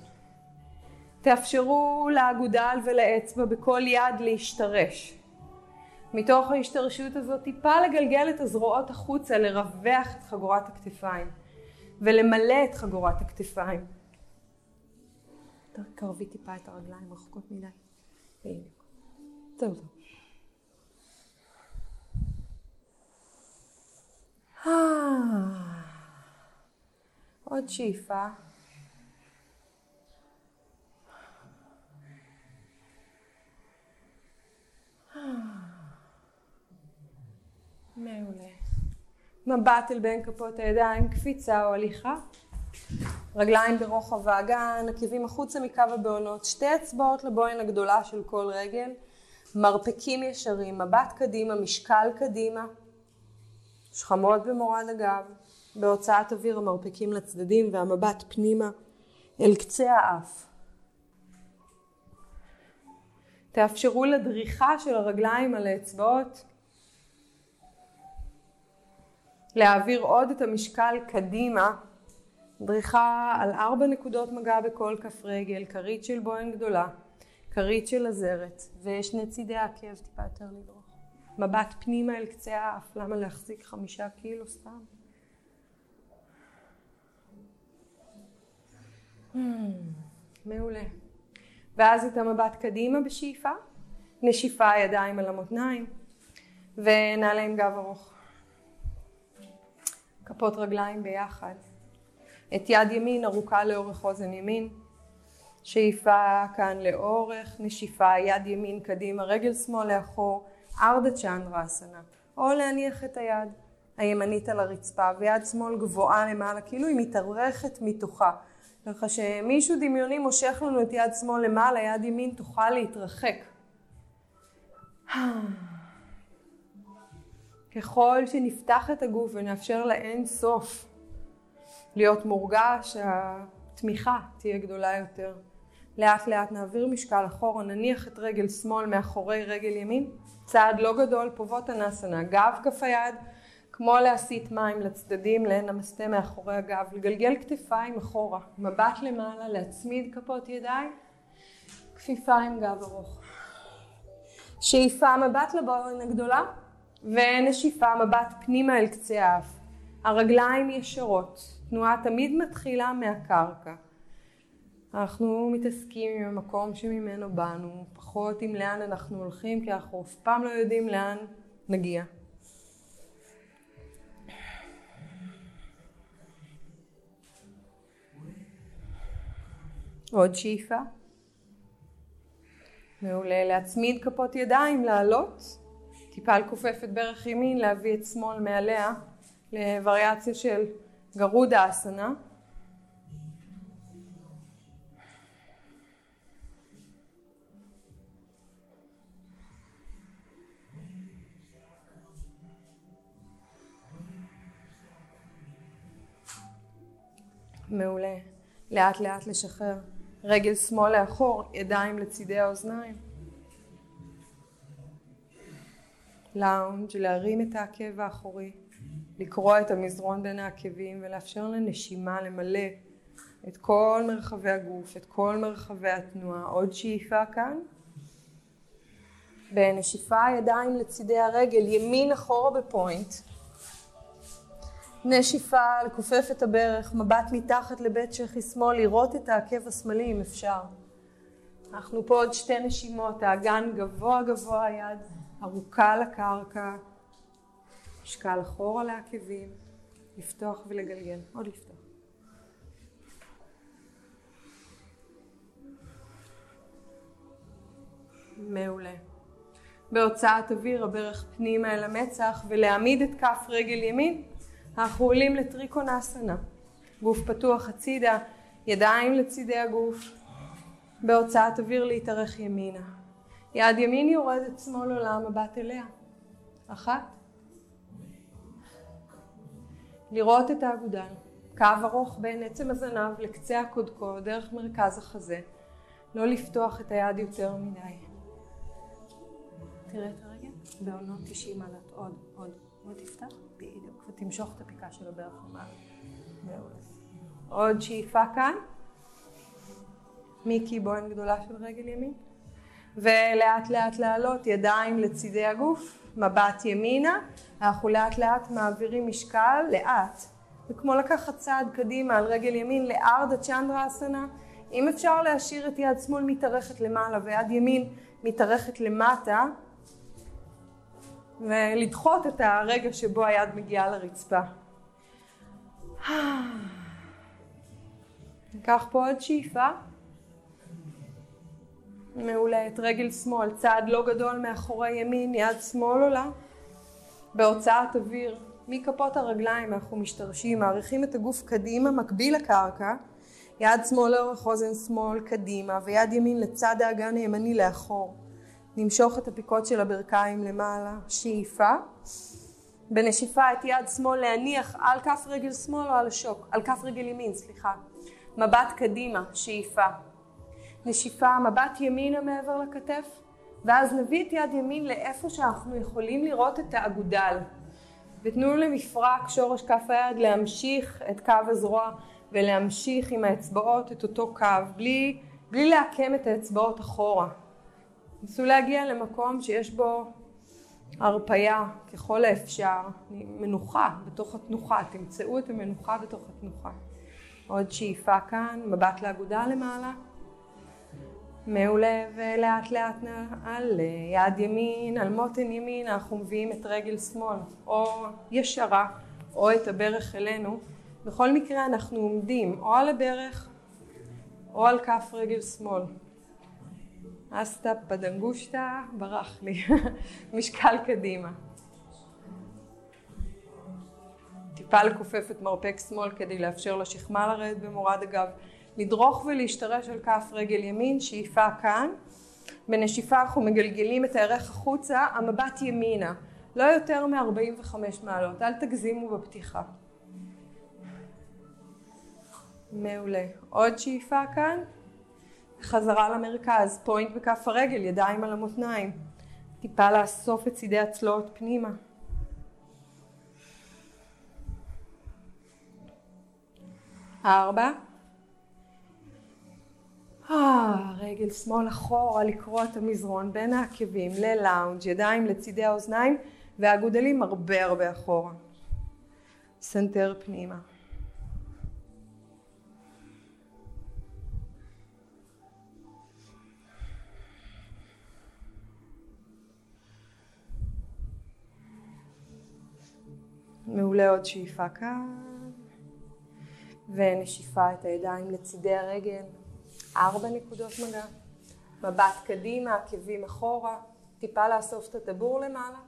תאפשרו לאגודל ולאצבע בכל יד להשתרש. מתוך ההשתרשות הזאת טיפה לגלגל את הזרועות החוצה, לרווח את חגורת הכתפיים ולמלא את חגורת הכתפיים. תקרבי טיפה את הרגליים רחוקות מדי. בדיוק. זהו זהו. עוד שאיפה. מעולה. מבט אל בין כפות הידיים, קפיצה או הליכה. רגליים ברוחב האגן, עקבים החוצה מקו הבעונות, שתי אצבעות לבוין הגדולה של כל רגל, מרפקים ישרים, מבט קדימה, משקל קדימה, שכמות במורד הגב, בהוצאת אוויר המרפקים לצדדים והמבט פנימה אל קצה האף. תאפשרו לדריכה של הרגליים על האצבעות להעביר עוד את המשקל קדימה, דריכה על ארבע נקודות מגע בכל כף רגל, כרית של בוהן גדולה, כרית של הזרת, ושני צידי העקב טיפה יותר לדרוך. מבט פנימה אל קצה האף, למה להחזיק חמישה קילו סתם? Hmm, מעולה. ואז את המבט קדימה בשאיפה, נשיפה ידיים על המותניים, ונעלה עם גב ארוך. כפות רגליים ביחד. את יד ימין ארוכה לאורך אוזן ימין. שאיפה כאן לאורך, נשיפה יד ימין קדימה, רגל שמאל לאחור, ארדה צ'נדרה אסנה. או להניח את היד הימנית על הרצפה ויד שמאל גבוהה למעלה, כאילו היא מתארכת מתוכה. ככה שמישהו דמיוני מושך לנו את יד שמאל למעלה, יד ימין תוכל להתרחק. ככל שנפתח את הגוף ונאפשר לאין סוף להיות מורגש, התמיכה תהיה גדולה יותר. לאט לאט נעביר משקל אחורה, נניח את רגל שמאל מאחורי רגל ימין, צעד לא גדול, פובות הנסנה, גב כף היד, כמו להסיט מים לצדדים, לנמסטה מאחורי הגב, לגלגל כתפיים אחורה, מבט למעלה, להצמיד כפות ידיים, כפיפה עם גב ארוך. שאיפה מבט לבוהן הגדולה, ונשיפה מבט פנימה אל קצה האף. הרגליים ישרות, תנועה תמיד מתחילה מהקרקע. אנחנו מתעסקים עם המקום שממנו באנו, פחות עם לאן אנחנו הולכים, כי אנחנו אף פעם לא יודעים לאן נגיע. עוד שאיפה. מעולה. להצמיד כפות ידיים, לעלות. טיפה על כופפת ברך ימין, להביא את שמאל מעליה לווריאציה של גרודה אסנה. מעולה. לאט לאט לשחרר. רגל שמאל לאחור, ידיים לצידי האוזניים. לאונג', להרים את העקב האחורי, לקרוע את המזרון בין העקבים ולאפשר לנשימה למלא את כל מרחבי הגוף, את כל מרחבי התנועה. עוד שאיפה כאן. בנשיפה ידיים לצידי הרגל, ימין אחורה בפוינט. נשיפה, לכופף את הברך, מבט מתחת לבית שכי שמאל, לראות את העקב השמאלי אם אפשר. אנחנו פה עוד שתי נשימות, האגן גבוה גבוה היד, ארוכה לקרקע, משקל אחורה לעקבים, לפתוח ולגלגל, עוד לפתוח. מעולה. בהוצאת אוויר הברך פנימה אל המצח ולהעמיד את כף רגל ימין אנחנו עולים לטריקונסנה, גוף פתוח הצידה, ידיים לצידי הגוף, בהוצאת אוויר להתארך ימינה. יד ימין יורדת שמאל עולה, מבט אליה. אחת. לראות את האגודל, קו ארוך בין עצם הזנב לקצה הקודקוד, דרך מרכז החזה. לא לפתוח את היד יותר מדי. תראה את הרגל, בעונות 90 מעלות, עוד, עוד, עוד תפתח. בדיוק, ותמשוך את הפיקה של הברך למעלה. עוד שאיפה כאן. מיקי בוהן גדולה של רגל ימין. ולאט לאט לעלות ידיים לצידי הגוף, מבט ימינה, אנחנו לאט לאט מעבירים משקל, לאט, זה כמו לקחת צעד קדימה על רגל ימין לארדה צ'נדרה אסנה, אם אפשר להשאיר את יד שמאל מתארכת למעלה ויד ימין מתארכת למטה ולדחות את הרגע שבו היד מגיעה לרצפה. ניקח פה עוד שאיפה. מעולה, את רגל שמאל, צעד לא גדול מאחורי ימין, יד שמאל עולה. בהוצאת אוויר, מכפות הרגליים אנחנו משתרשים, מעריכים את הגוף קדימה, מקביל לקרקע. יד שמאל לאורך אוזן שמאל קדימה, ויד ימין לצד האגן הימני לאחור. נמשוך את הפיקות של הברכיים למעלה, שאיפה. בנשיפה את יד שמאל להניח על כף רגל שמאל או על השוק, על כף רגל ימין, סליחה. מבט קדימה, שאיפה. נשיפה, מבט ימינה מעבר לכתף, ואז נביא את יד ימין לאיפה שאנחנו יכולים לראות את האגודל. ותנו למפרק שורש כף היד להמשיך את קו הזרוע ולהמשיך עם האצבעות את אותו קו, בלי, בלי לעקם את האצבעות אחורה. נסו להגיע למקום שיש בו הרפייה ככל האפשר, מנוחה בתוך התנוחה, תמצאו את המנוחה בתוך התנוחה. עוד שאיפה כאן, מבט לאגודה למעלה. מעולה, ולאט לאט על יד ימין, על מותן ימין, אנחנו מביאים את רגל שמאל, או ישרה, או את הברך אלינו. בכל מקרה אנחנו עומדים או על הברך, או על כף רגל שמאל. אסטה פדנגושטה, ברח לי, משקל קדימה. טיפה לכופף את מרפק שמאל כדי לאפשר לשכמה לרדת במורד הגב. לדרוך ולהשתרש על כף רגל ימין, שאיפה כאן. בנשיפה אנחנו מגלגלים את הירך החוצה, המבט ימינה. לא יותר מ-45 מעלות, אל תגזימו בפתיחה. מעולה. עוד שאיפה כאן. חזרה למרכז, פוינט בכף הרגל, ידיים על המותניים. טיפה לאסוף את צידי הצלעות פנימה. ארבע. אה, רגל שמאל אחורה, לקרוע את המזרון בין העקבים ללאונג', ידיים לצידי האוזניים והאגודלים הרבה הרבה אחורה. סנטר פנימה. מעולה עוד שאיפה כאן ונשיפה את הידיים לצידי הרגל ארבע נקודות מגע מבט קדימה, עקבים אחורה טיפה לאסוף את הטבור למעלה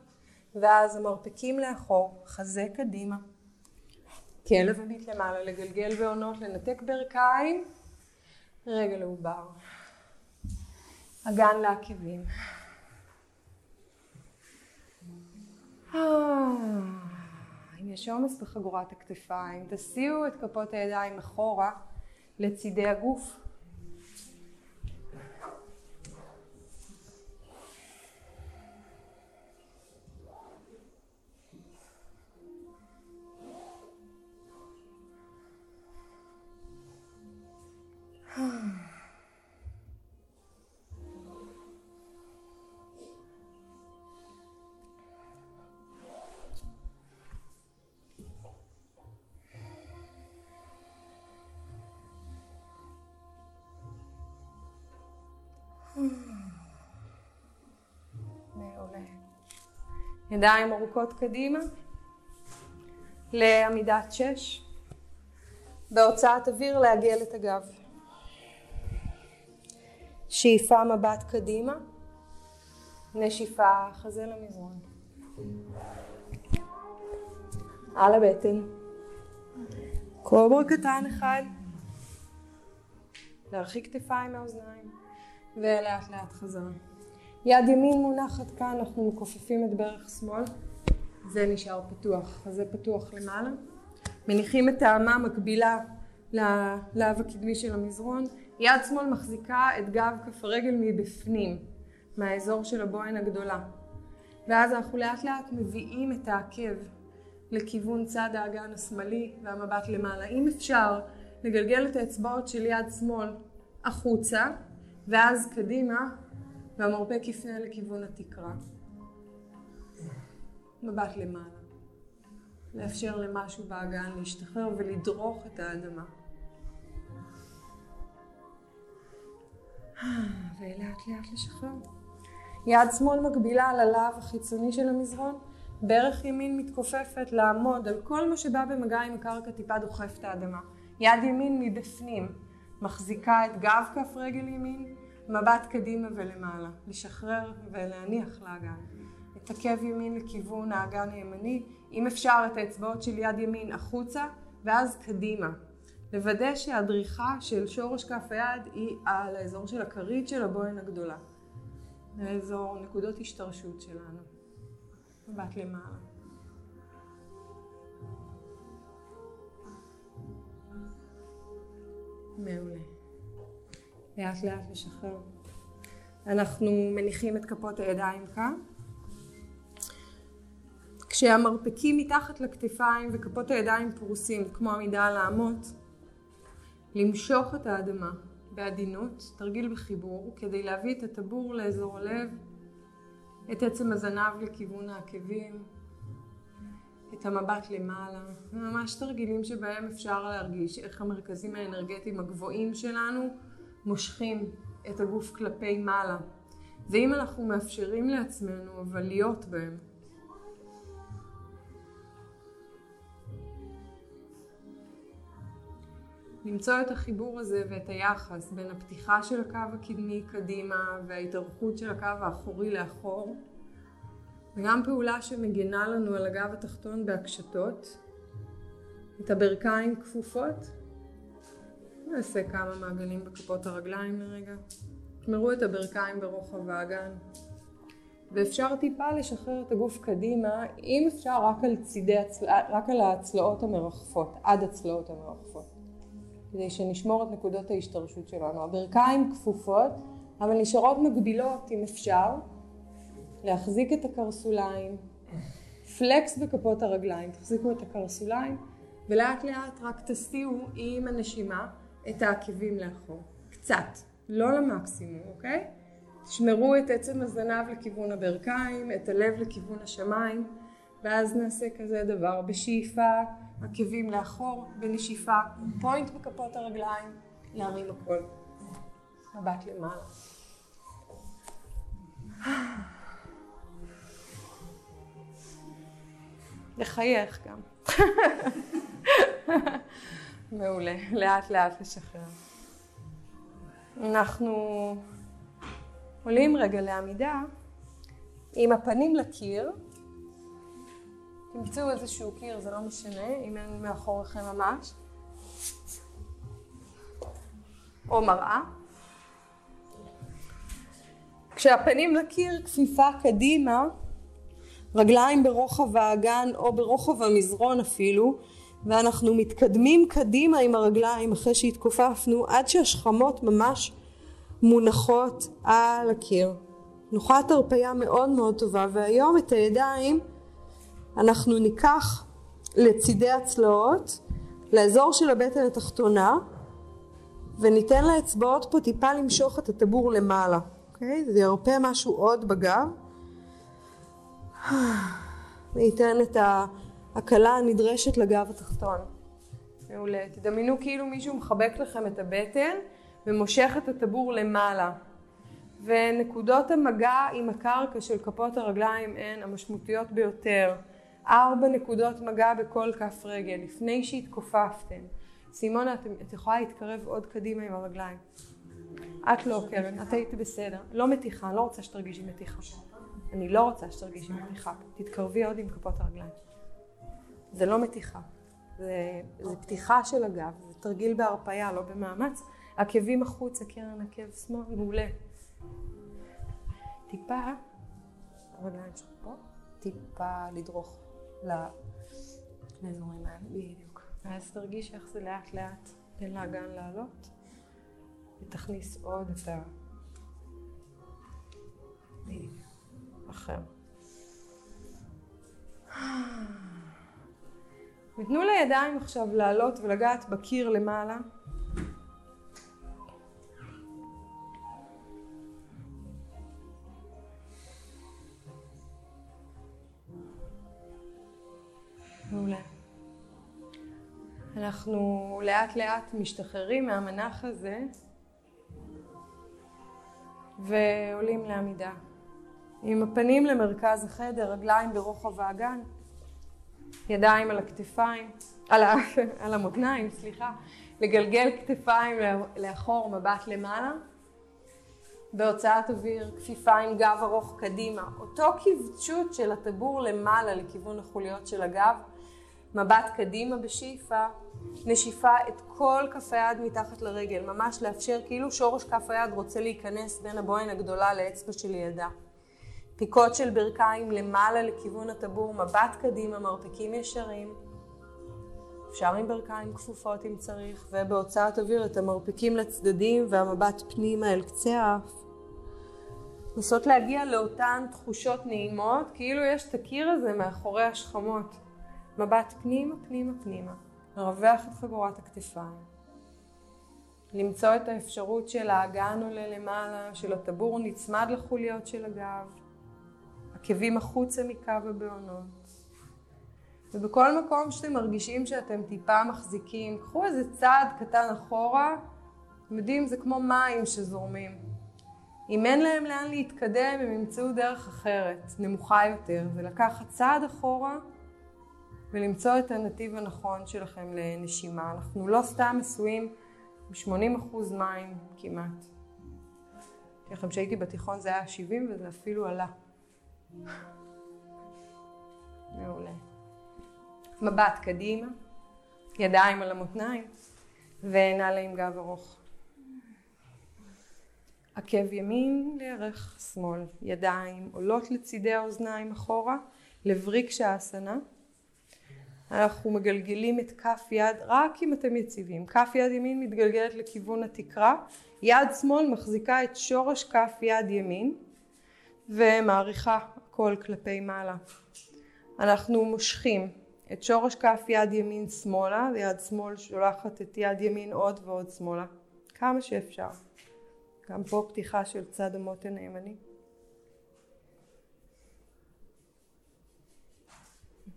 ואז המרפקים לאחור, חזה קדימה. כלב עמית למעלה, לגלגל בעונות, לנתק ברכיים. רגל לעובר. אגן לעקבים יש עומס בחגורת הכתפיים, תסיעו את כפות הידיים אחורה לצידי הגוף. ידיים ארוכות קדימה לעמידת שש. בהוצאת אוויר לעגל את הגב. שאיפה מבט קדימה, נשיפה חזה למזרון. על הבטן. קוברה קטן אחד. להרחיק כתפיים מהאוזניים ולאט לאט חזרה. יד ימין מונחת כאן, אנחנו מכופפים את ברך שמאל, זה נשאר פתוח, אז פתוח למעלה. מניחים את האמה מקבילה ללהב הקדמי של המזרון, יד שמאל מחזיקה את גב כף הרגל מבפנים, מהאזור של הבוהן הגדולה. ואז אנחנו לאט לאט מביאים את העקב לכיוון צד האגן השמאלי והמבט למעלה. אם אפשר לגלגל את האצבעות של יד שמאל החוצה, ואז קדימה, והמרפק יפנה לכיוון התקרה. מבט למעלה. לאפשר למשהו באגן להשתחרר ולדרוך את האדמה. ולאט לאט לשחרר. יד שמאל מקבילה על הלאו החיצוני של המזרון, ברך ימין מתכופפת לעמוד על כל מה שבא במגע עם הקרקע טיפה דוחף את האדמה. יד ימין מבפנים מחזיקה את גב כף רגל ימין, מבט קדימה ולמעלה. לשחרר ולהניח לאגן. את עקב ימין לכיוון האגן הימני, אם אפשר את האצבעות של יד ימין החוצה ואז קדימה. לוודא שהדריכה של שורש כף היד היא על האזור של הכרית של הבוהן הגדולה. לאזור נקודות השתרשות שלנו. מבט למעלה. מעולה. לאט לאט לשחרר. אנחנו מניחים את כפות הידיים כאן. כשהמרפקים מתחת לכתפיים וכפות הידיים פרוסים כמו עמידה על האמות, למשוך את האדמה בעדינות, תרגיל בחיבור, כדי להביא את הטבור לאזור הלב, את עצם הזנב לכיוון העקבים, את המבט למעלה, ממש תרגילים שבהם אפשר להרגיש איך המרכזים האנרגטיים הגבוהים שלנו מושכים את הגוף כלפי מעלה. ואם אנחנו מאפשרים לעצמנו אבל להיות בהם, למצוא את החיבור הזה ואת היחס בין הפתיחה של הקו הקדמי קדימה וההתארכות של הקו האחורי לאחור וגם פעולה שמגינה לנו על הגב התחתון בהקשתות את הברכיים כפופות נעשה כמה מעגלים בכפות הרגליים לרגע תמרו את הברכיים ברוחב האגן ואפשר טיפה לשחרר את הגוף קדימה אם אפשר רק על צידי, רק על הצלעות המרחפות עד הצלעות המרחפות כדי שנשמור את נקודות ההשתרשות שלנו. הברכיים כפופות, אבל נשארות מגבילות אם אפשר. להחזיק את הקרסוליים, פלקס בכפות הרגליים, תחזיקו את הקרסוליים, ולאט לאט רק תסיעו עם הנשימה את העקבים לאחור. קצת, לא למקסימום, אוקיי? תשמרו את עצם הזנב לכיוון הברכיים, את הלב לכיוון השמיים, ואז נעשה כזה דבר בשאיפה. עקבים לאחור, בנשיפה, פוינט בכפות הרגליים, להרים הכל. מבט למעלה. לחייך גם. מעולה, לאט לאט לשחרר. אנחנו עולים רגע לעמידה עם הפנים לקיר תמצאו איזשהו קיר, זה לא משנה, אם אין מאחוריכם ממש. או מראה. כשהפנים לקיר, כפיפה קדימה, רגליים ברוחב האגן או ברוחב המזרון אפילו, ואנחנו מתקדמים קדימה עם הרגליים אחרי שהתכופפנו עד שהשכמות ממש מונחות על הקיר. תנוחת הרפאיה מאוד מאוד טובה, והיום את הידיים אנחנו ניקח לצידי הצלעות, לאזור של הבטן התחתונה, וניתן לאצבעות פה טיפה למשוך את הטבור למעלה, אוקיי? זה ירפה משהו עוד בגב. וניתן את ההקלה הנדרשת לגב התחתון. מעולה. תדמיינו כאילו מישהו מחבק לכם את הבטן ומושך את הטבור למעלה. ונקודות המגע עם הקרקע של כפות הרגליים הן המשמעותיות ביותר. ארבע נקודות מגע בכל כף רגל, לפני שהתכופפתם. סימונה, את, את יכולה להתקרב עוד קדימה עם הרגליים. את לא, קרן, את היית בסדר. לא מתיחה, לא רוצה שתרגישי מתיחה. אני לא רוצה שתרגישי מתיחה. תתקרבי עוד עם כפות הרגליים. זה לא מתיחה. זה, זה פתיחה של הגב, זה תרגיל בהרפאיה, לא במאמץ. עקבים החוצה, קרן עקב שמאל, מעולה. טיפה, הרגליים שלך פה, טיפה לדרוך לאזורים האלה, בדיוק. ואז תרגיש איך זה לאט לאט תן לאגן לעלות, ותכניס עוד את ה... בדיוק, אחר. ותנו לידיים עכשיו לעלות ולגעת בקיר למעלה. מעולה. אנחנו לאט לאט משתחררים מהמנח הזה ועולים לעמידה. עם הפנים למרכז החדר, רגליים ברוחב האגן. ידיים על הכתפיים, על, ה, על המותניים, סליחה, לגלגל כתפיים לאחור, מבט למעלה. בהוצאת אוויר, כפיפיים גב ארוך קדימה. אותו כבצ'ות של הטבור למעלה לכיוון החוליות של הגב. מבט קדימה בשאיפה, נשיפה את כל כף היד מתחת לרגל, ממש לאפשר כאילו שורש כף היד רוצה להיכנס בין הבוהן הגדולה לאצבע שלידה. פיקות של ברכיים למעלה לכיוון הטבור, מבט קדימה, מרפקים ישרים. אפשר עם ברכיים כפופות אם צריך, ובהוצאת אוויר את המרפקים לצדדים והמבט פנימה אל קצה האף. לנסות להגיע לאותן תחושות נעימות, כאילו יש את הקיר הזה מאחורי השכמות. מבט פנימה, פנימה, פנימה. לרווח את חגורת הכתפיים. למצוא את האפשרות של האגן עולה למעלה, של הטבור נצמד לחוליות של הגב, עקבים החוצה מקו הבעונות. ובכל מקום שאתם מרגישים שאתם טיפה מחזיקים, קחו איזה צעד קטן אחורה, אתם יודעים, זה כמו מים שזורמים. אם אין להם לאן להתקדם, הם ימצאו דרך אחרת, נמוכה יותר, ולקחת צעד אחורה ולמצוא את הנתיב הנכון שלכם לנשימה. אנחנו לא סתם עשויים ב-80% מים כמעט. לכם שהייתי בתיכון זה היה 70 וזה אפילו עלה. מעולה. מבט קדימה, ידיים על המותניים ונעלה גב ארוך. עקב ימין לירך שמאל, ידיים עולות לצידי האוזניים אחורה, לבריק האסנה. אנחנו מגלגלים את כף יד, רק אם אתם יציבים. כף יד ימין מתגלגלת לכיוון התקרה, יד שמאל מחזיקה את שורש כף יד ימין ומעריכה הכל כלפי מעלה. אנחנו מושכים את שורש כף יד ימין שמאלה, יד שמאל שולחת את יד ימין עוד ועוד שמאלה, כמה שאפשר. גם פה פתיחה של צד המותן הימני.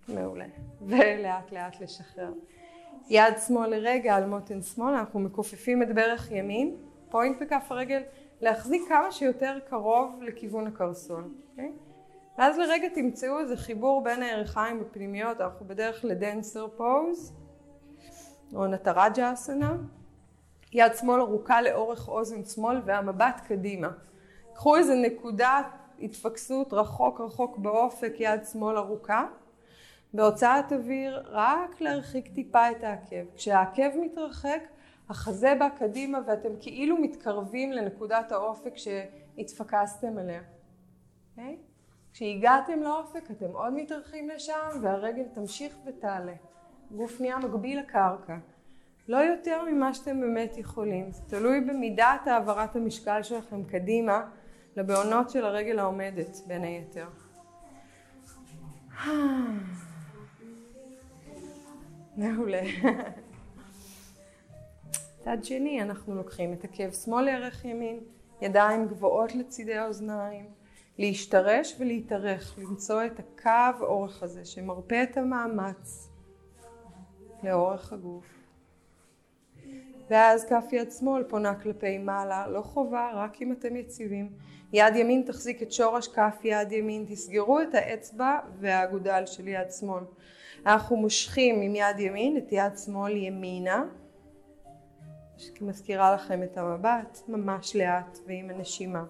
מעולה. ולאט לאט לשחרר. יד שמאל לרגע על מותן שמאל, אנחנו מכופפים את ברך ימין, פוינט בכף הרגל, להחזיק כמה שיותר קרוב לכיוון הקרסול. Okay? אוקיי? ואז לרגע תמצאו איזה חיבור בין הירכיים בפנימיות, אנחנו בדרך לדנסר פוז, או נטראג'ה אסנה. יד שמאל ארוכה לאורך אוזן שמאל והמבט קדימה. קחו איזה נקודת התפקסות רחוק רחוק באופק, יד שמאל ארוכה. בהוצאת אוויר רק להרחיק טיפה את העקב. כשהעקב מתרחק, החזה בא קדימה ואתם כאילו מתקרבים לנקודת האופק שהתפקסתם עליה. Okay? כשהגעתם לאופק אתם עוד מתארחים לשם והרגל תמשיך ותעלה. גוף נהיה מקביל לקרקע. לא יותר ממה שאתם באמת יכולים. זה תלוי במידת העברת המשקל שלכם קדימה לבעונות של הרגל העומדת בין היתר. מעולה. צד שני אנחנו לוקחים את עקב שמאל לערך ימין, ידיים גבוהות לצידי האוזניים, להשתרש ולהתארך, למצוא את הקו אורך הזה שמרפא את המאמץ לאורך הגוף. ואז כף יד שמאל פונה כלפי מעלה, לא חובה, רק אם אתם יציבים. יד ימין תחזיק את שורש כף יד ימין, תסגרו את האצבע והאגודל של יד שמאל. אנחנו מושכים עם יד ימין את יד שמאל ימינה, מזכירה לכם את המבט, ממש לאט ועם הנשימה.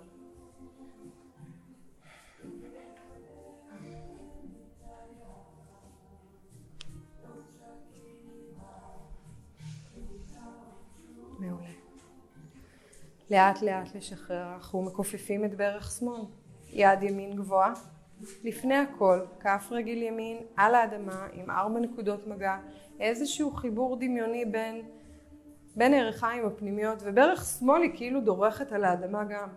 לאט לאט לשחרר, אנחנו מכופפים את ברך שמאל, יד ימין גבוהה, לפני הכל כף רגל ימין על האדמה עם ארבע נקודות מגע, איזשהו חיבור דמיוני בין, בין הירכיים הפנימיות וברך שמאל היא כאילו דורכת על האדמה גם.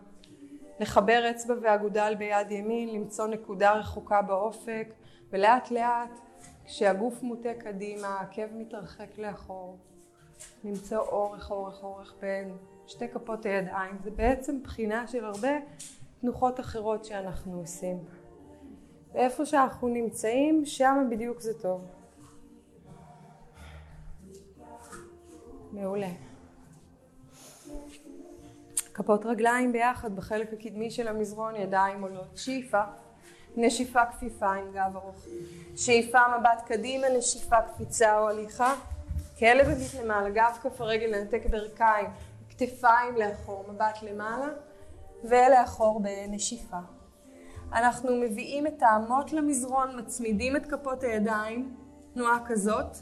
לחבר אצבע ואגודל ביד ימין, למצוא נקודה רחוקה באופק ולאט לאט כשהגוף מוטה קדימה, העקב מתרחק לאחור, למצוא אורך אורך אורך בין שתי כפות הידיים, זה בעצם בחינה של הרבה תנוחות אחרות שאנחנו עושים. ואיפה שאנחנו נמצאים, שם בדיוק זה טוב. מעולה. כפות רגליים ביחד בחלק הקדמי של המזרון, ידיים עולות. שאיפה, נשיפה כפיפה עם גב ארוך. שאיפה מבט קדימה, נשיפה קפיצה או הליכה. כלב הביט למעלה, גב כף הרגל לנתק ברכיים, כתפיים לאחור, מבט למעלה ולאחור בנשיפה. אנחנו מביאים את האמות למזרון, מצמידים את כפות הידיים, תנועה כזאת. Okay.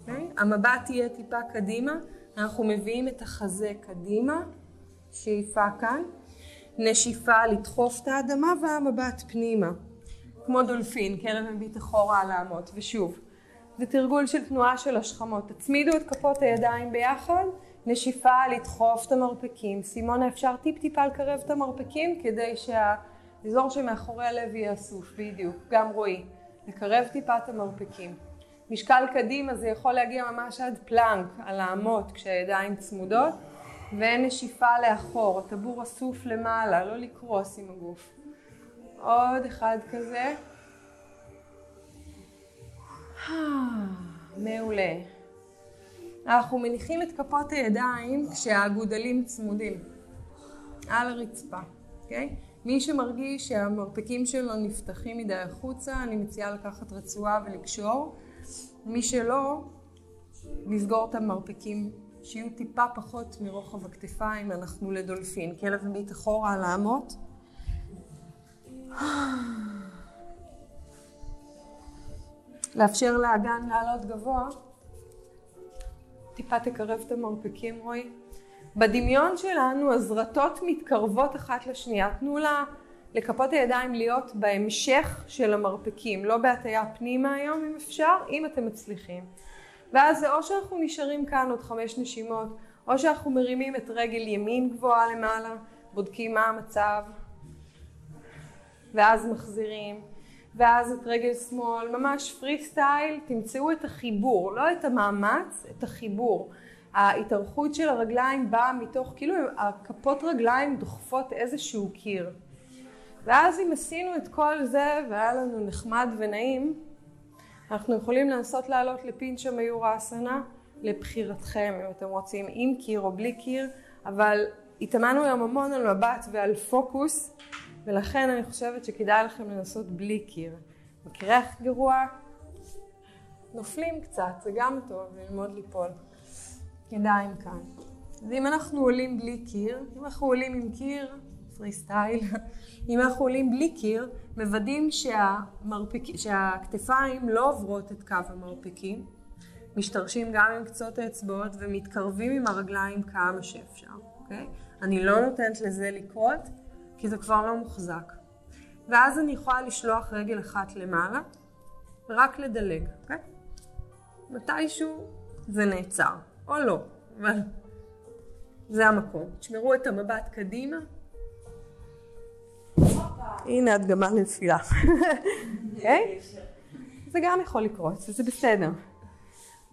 אוקיי? המבט יהיה טיפה קדימה, אנחנו מביאים את החזה קדימה, שאיפה כאן, נשיפה לדחוף את האדמה והמבט פנימה, כמו דולפין, כלב מביט אחורה על האמות, ושוב, זה תרגול של תנועה של השכמות, תצמידו את כפות הידיים ביחד, נשיפה לדחוף את המרפקים, סימונה אפשר טיפ טיפה לקרב את המרפקים כדי שהאזור שמאחורי הלב יהיה אסוף, בדיוק, גם רועי, לקרב טיפה את המרפקים. משקל קדימה זה יכול להגיע ממש עד פלנק על האמות כשהידיים צמודות ונשיפה לאחור, הטבור אסוף למעלה, לא לקרוס עם הגוף. עוד אחד כזה. מעולה. אנחנו מניחים את כפות הידיים כשהאגודלים צמודים על הרצפה, אוקיי? Okay? מי שמרגיש שהמרפקים שלו נפתחים מדי החוצה, אני מציעה לקחת רצועה ולקשור. מי שלא, לסגור את המרפקים שיהיו טיפה פחות מרוחב הכתפיים, אנחנו לדולפין. כלב מביט אחורה על האמות. לאפשר לאגן לעלות גבוה. טיפה תקרב את המרפקים, רועי. בדמיון שלנו הזרטות מתקרבות אחת לשנייה. תנו לה לכפות הידיים להיות בהמשך של המרפקים, לא בהטייה פנימה היום אם אפשר, אם אתם מצליחים. ואז זה או שאנחנו נשארים כאן עוד חמש נשימות, או שאנחנו מרימים את רגל ימין גבוהה למעלה, בודקים מה המצב, ואז מחזירים, ואז את רגל שמאל, ממש פרי סטייל, תמצאו את החיבור, לא את המאמץ, את החיבור. ההתארכות של הרגליים באה מתוך, כאילו הכפות רגליים דוחפות איזשהו קיר. ואז אם עשינו את כל זה והיה לנו נחמד ונעים, אנחנו יכולים לנסות לעלות לפינצ'ה מיורה אסנה לבחירתכם, אם אתם רוצים עם קיר או בלי קיר, אבל התאמנו היום המון על מבט ועל פוקוס, ולכן אני חושבת שכדאי לכם לנסות בלי קיר. מקריח גרוע, נופלים קצת, זה גם טוב, ללמוד ליפול. ידיים כאן. אז אם אנחנו עולים בלי קיר, אם אנחנו עולים עם קיר, פרי סטייל, אם אנחנו עולים בלי קיר, מוודאים שהמרפק... שהכתפיים לא עוברות את קו המרפקים, משתרשים גם עם קצות האצבעות ומתקרבים עם הרגליים כמה שאפשר, אוקיי? אני לא נותנת לזה לקרות, כי זה כבר לא מוחזק. ואז אני יכולה לשלוח רגל אחת למעלה, ורק לדלג, אוקיי? מתישהו זה נעצר, או לא, אבל זה המקום. תשמרו את המבט קדימה. הנה הדגמה לנפילה. אוקיי? זה גם יכול לקרות, וזה בסדר.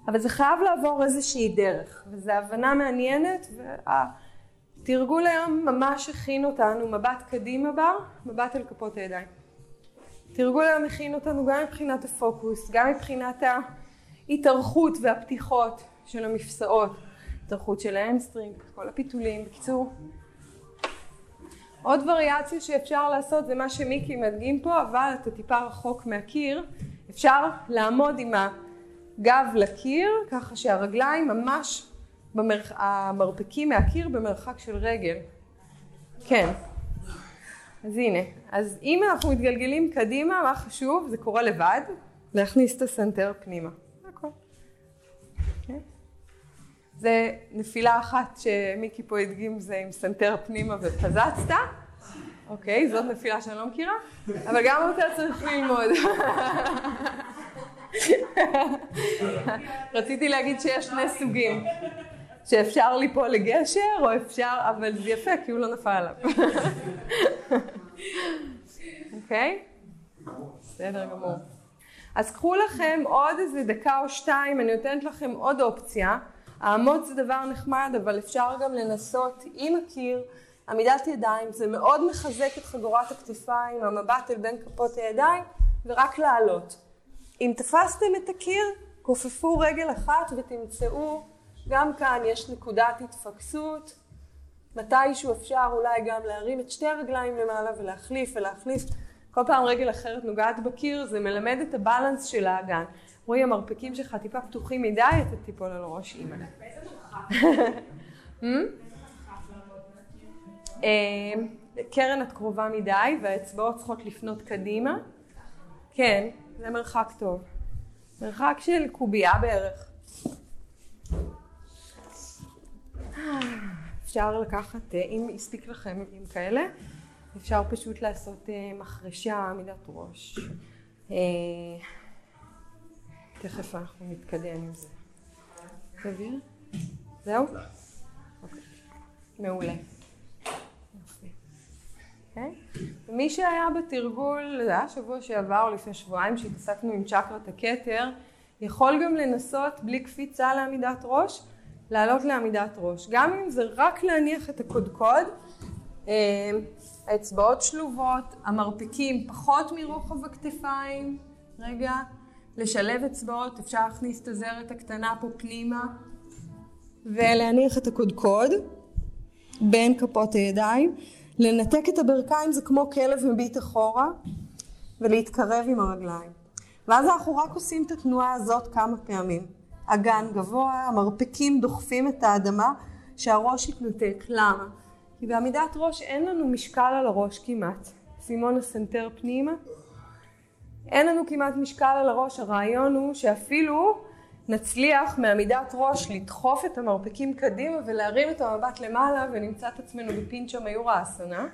אבל זה חייב לעבור איזושהי דרך, וזו הבנה מעניינת, והתרגול היום ממש הכין אותנו, מבט קדימה בר, מבט אל כפות הידיים. תרגול היום הכין אותנו גם מבחינת הפוקוס, גם מבחינת ההתארכות והפתיחות של המפשעות, התארכות של ה hamstring, כל הפיתולים, בקיצור. עוד וריאציה שאפשר לעשות זה מה שמיקי מדגים פה, אבל אתה טיפה רחוק מהקיר, אפשר לעמוד עם הגב לקיר, ככה שהרגליים ממש, במרח... המרפקים מהקיר במרחק של רגל. כן. אז הנה, אז אם אנחנו מתגלגלים קדימה, מה חשוב? זה קורה לבד, להכניס את הסנטר פנימה. זה נפילה אחת שמיקי פה הדגים זה עם סנטר פנימה ופזצת. אוקיי, זאת נפילה שאני לא מכירה, אבל גם אותה צריך ללמוד. רציתי להגיד שיש שני סוגים, שאפשר ליפול לגשר או אפשר, אבל זה יפה כי הוא לא נפל עליו. אוקיי? בסדר גמור. אז קחו לכם עוד איזה דקה או שתיים, אני נותנת לכם עוד אופציה. העמוד זה דבר נחמד, אבל אפשר גם לנסות עם הקיר, עמידת ידיים, זה מאוד מחזק את חגורת הכתפיים, המבט אל בין כפות הידיים, ורק לעלות. אם תפסתם את הקיר, כופפו רגל אחת ותמצאו, גם כאן יש נקודת התפקסות, מתישהו אפשר אולי גם להרים את שתי הרגליים למעלה ולהחליף ולהחליף, כל פעם רגל אחרת נוגעת בקיר, זה מלמד את הבלנס של האגן. רועי, המרפקים שלך טיפה פתוחים מדי, אתה תיפול על הראש אימא. Hmm? אה, קרן את קרובה מדי והאצבעות צריכות לפנות קדימה. כן, זה מרחק טוב. מרחק של קובייה בערך. אפשר לקחת, אה, אם הספיק לכם עם כאלה, אפשר פשוט לעשות אה, מחרשה, עמידת ראש. תכף אנחנו נתקדם עם זה. סביר? זהו? אוקיי. מעולה. אוקיי? מי שהיה בתרגול, זה היה שבוע שעבר או לפני שבועיים שהתעסקנו עם צ'קרת הכתר, יכול גם לנסות בלי קפיצה לעמידת ראש, לעלות לעמידת ראש. גם אם זה רק להניח את הקודקוד, אה, האצבעות שלובות, המרפקים פחות מרוחב הכתפיים, רגע, לשלב אצבעות, אפשר להכניס את הזרת הקטנה פה פנימה ולהניח את הקודקוד בין כפות הידיים, לנתק את הברכיים זה כמו כלב מביט אחורה ולהתקרב עם הרגליים. ואז אנחנו רק עושים את התנועה הזאת כמה פעמים. אגן גבוה, המרפקים דוחפים את האדמה שהראש יתנתק. למה? כי בעמידת ראש אין לנו משקל על הראש כמעט. סימון הסנטר פנימה. אין לנו כמעט משקל על הראש, הרעיון הוא שאפילו נצליח מעמידת ראש לדחוף את המרפקים קדימה ולהרים את המבט למעלה ונמצא את עצמנו בפינצ'ה מיורה אסנה.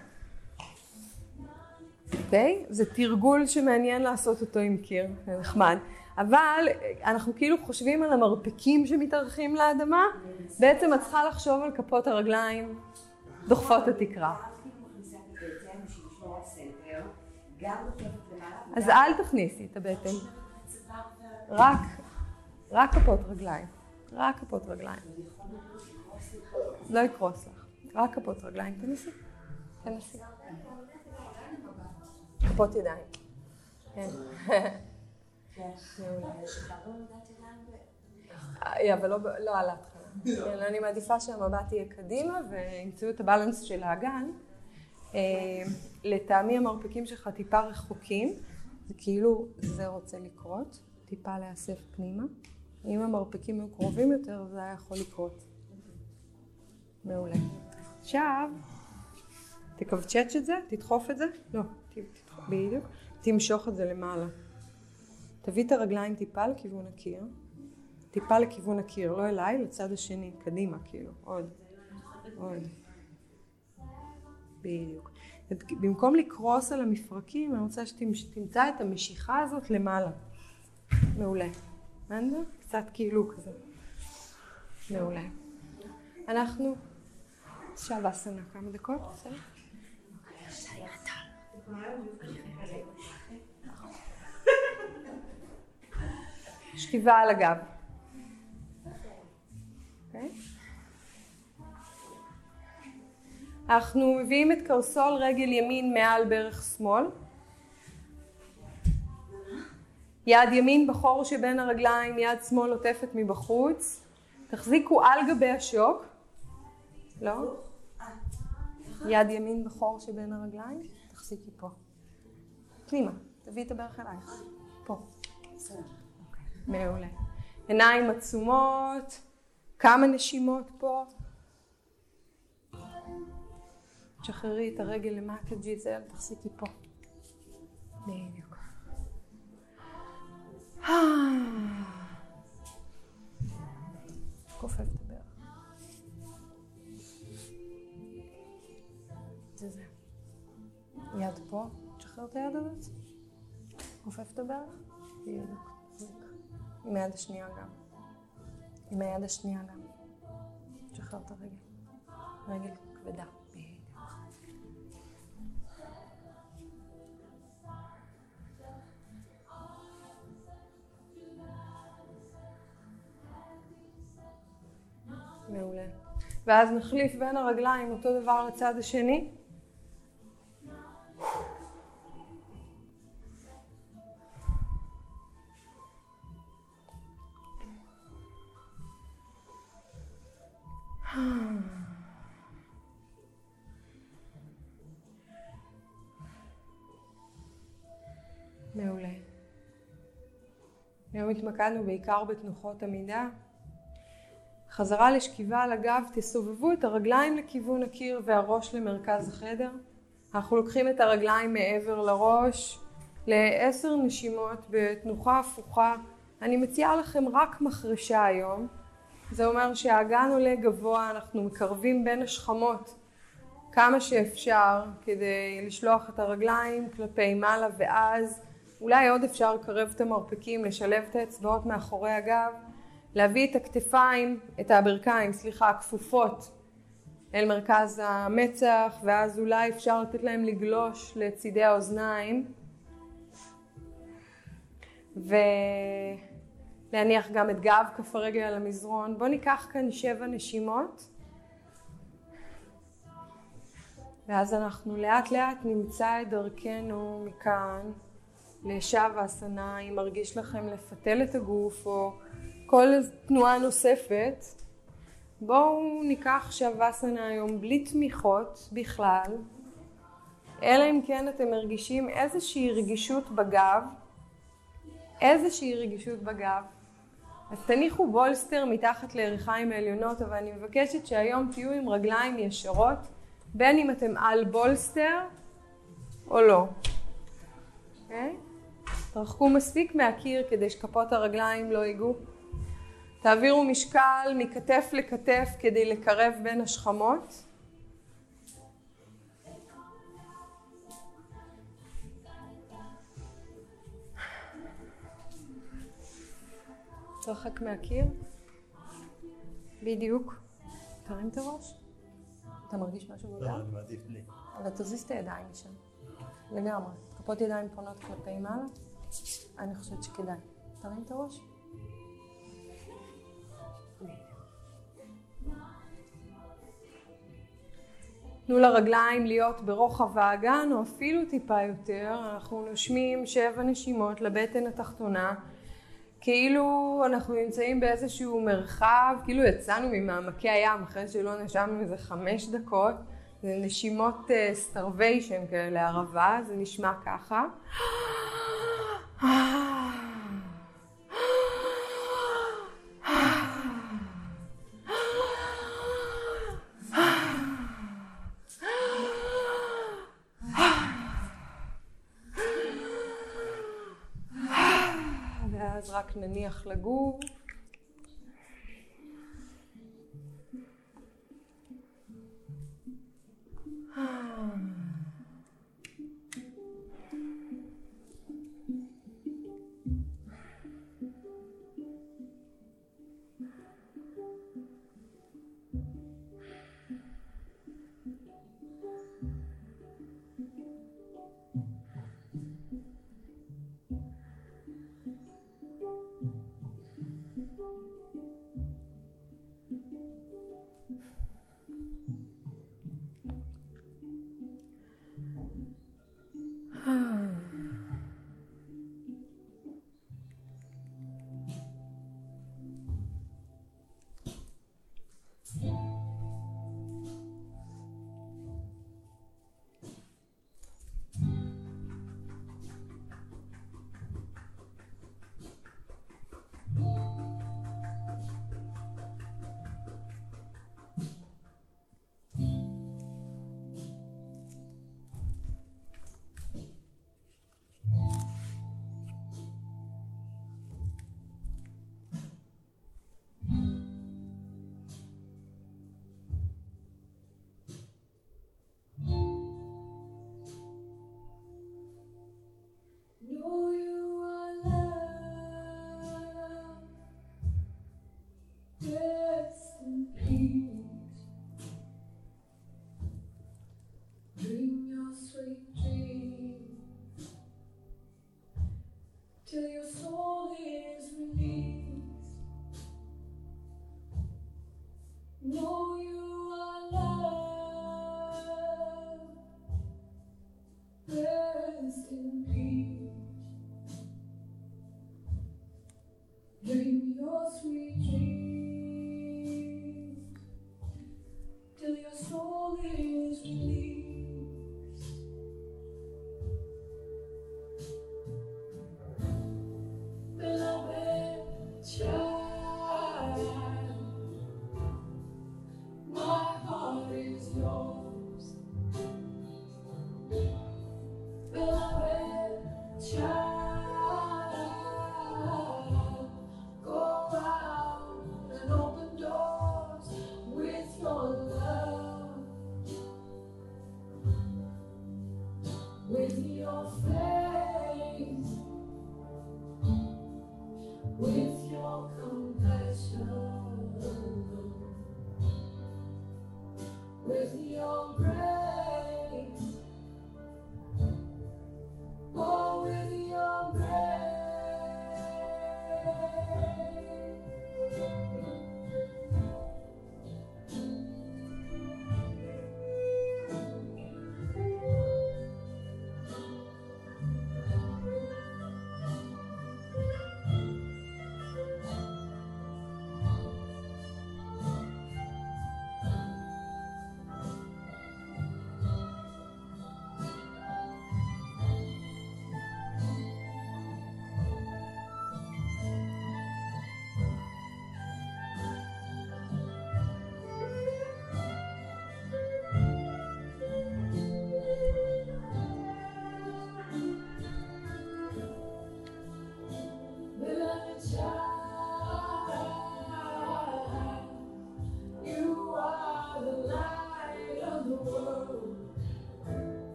אוקיי? Okay? זה תרגול שמעניין לעשות אותו עם קיר, זה נחמד. אבל אנחנו כאילו חושבים על המרפקים שמתארחים לאדמה, בעצם את צריכה לחשוב על כפות הרגליים דוחפות התקרה. אז אל תכניסי את הבטן. רק, רק כפות רגליים. רק כפות רגליים. לא יקרוס לך. רק כפות רגליים. תנסי. תנסי. כפות ידיים. כן. אה, אבל לא, לא על ההתחלה. כן, אני מעדיפה שהמבט יהיה קדימה וימצאו את הבלנס של האגן. אה, לטעמי המרפקים שלך טיפה רחוקים, זה כאילו זה רוצה לקרות, טיפה להיאסף פנימה. אם המרפקים היו קרובים יותר זה היה יכול לקרות. מעולה. עכשיו, תכווצ'ץ' את זה, תדחוף את זה, לא, בדיוק, תמשוך את זה למעלה. תביא את הרגליים טיפה לכיוון הקיר, טיפה לכיוון הקיר, לא אליי, לצד השני, קדימה כאילו, עוד, עוד. בדיוק. במקום לקרוס על המפרקים, אני רוצה שתמצא את המשיכה הזאת למעלה. מעולה. הבנת? קצת כאילו כזה. מעולה. אנחנו עכשיו אסנה כמה דקות, בסדר? שכיבה על הגב. אוקיי? אנחנו מביאים את קרסול רגל ימין מעל ברך שמאל. יד ימין בחור שבין הרגליים, יד שמאל עוטפת מבחוץ. תחזיקו על גבי השוק. לא? יד ימין בחור שבין הרגליים, תחזיקי פה. פנימה, תביאי את הברך אלייך. פה. מעולה. עיניים עצומות, כמה נשימות פה. תשחררי את הרגל למטה ג'יזל, תחזיקי פה. בדיוק. כופף את הברך. זה זה. יד פה, תשחרר את היד הזאת. כופף את הברך. בדיוק. עם היד השנייה גם. עם היד השנייה גם. תשחרר את הרגל. רגל כבדה. מעולה. ואז נחליף בין הרגליים אותו דבר לצד השני. מעולה. היום התמקדנו בעיקר בתנוחות עמידה. חזרה לשכיבה על הגב, תסובבו את הרגליים לכיוון הקיר והראש למרכז החדר. אנחנו לוקחים את הרגליים מעבר לראש לעשר נשימות בתנוחה הפוכה. אני מציעה לכם רק מחרשה היום. זה אומר שהאגן עולה גבוה, אנחנו מקרבים בין השכמות כמה שאפשר כדי לשלוח את הרגליים כלפי מעלה ואז אולי עוד אפשר לקרב את המרפקים, לשלב את האצבעות מאחורי הגב, להביא את הכתפיים, את הברכיים, סליחה, הכפופות אל מרכז המצח ואז אולי אפשר לתת להם לגלוש לצידי האוזניים ולהניח גם את גב כף הרגל על המזרון. בואו ניקח כאן שבע נשימות ואז אנחנו לאט לאט נמצא את דרכנו מכאן לשב האסנה, אם מרגיש לכם לפתל את הגוף או כל תנועה נוספת. בואו ניקח שוואסנה היום בלי תמיכות בכלל, אלא אם כן אתם מרגישים איזושהי רגישות בגב, איזושהי רגישות בגב. אז תניחו בולסטר מתחת לירכיים העליונות, אבל אני מבקשת שהיום תהיו עם רגליים ישרות, בין אם אתם על בולסטר או לא. Okay? אוקיי? תרחקו מספיק מהקיר כדי שכפות הרגליים לא ייגעו. תעבירו משקל מכתף לכתף כדי לקרב בין השכמות. תרחק מהקיר. בדיוק. תרים את הראש. אתה מרגיש משהו בגלל? לא, אני מעדיף בלי. אבל תזיז את הידיים משם. לגמרי. כפות ידיים פונות כלפי מעלה. אני חושבת שכדאי. תרים את הראש. תנו לרגליים להיות ברוחב האגן או אפילו טיפה יותר, אנחנו נושמים שבע נשימות לבטן התחתונה כאילו אנחנו נמצאים באיזשהו מרחב, כאילו יצאנו ממעמקי הים אחרי שלא נשמנו איזה חמש דקות, זה נשימות starvation אה, כאלה, ערבה, זה נשמע ככה נניח לגור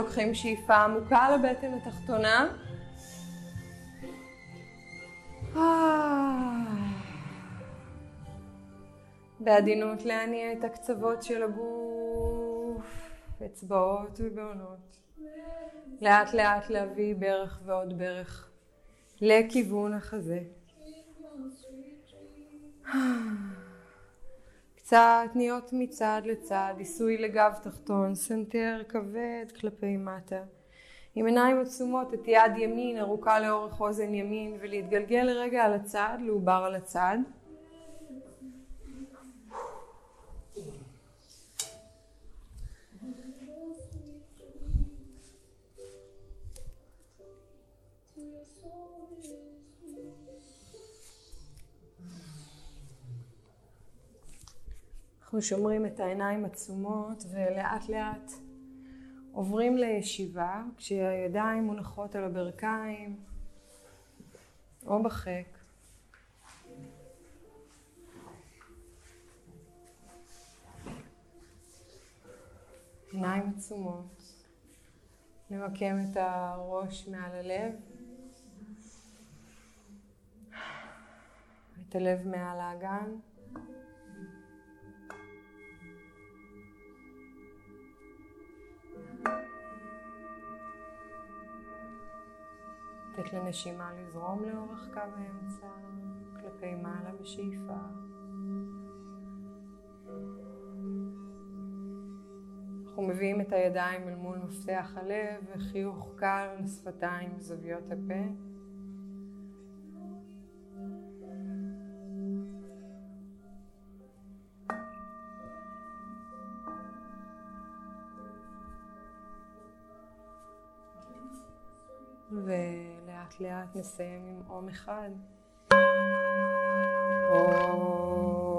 לוקחים שאיפה עמוקה לבטן התחתונה. אה. בעדינות להניע את הקצוות של הגוף, אצבעות ובהונות. לאט לאט להביא ברך ועוד ברך לכיוון החזה. קצת ניות מצד לצד, עיסוי לגב תחתון, סנטר כבד כלפי מטה. עם עיניים עצומות את יד ימין ארוכה לאורך אוזן ימין ולהתגלגל לרגע על הצד, לעובר על הצד. אנחנו שומרים את העיניים עצומות ולאט לאט עוברים לישיבה כשהידיים מונחות על הברכיים או בחק. עיניים עצומות. נמקם את הראש מעל הלב. את הלב מעל האגן. לתת לנשימה לזרום לאורך קו האמצע, כלפי מעלה בשאיפה. אנחנו מביאים את הידיים אל מול מפתח הלב וחיוך קל על שפתיים וזוויות הפה. לאט נסיים עם אום אחד. מעולה.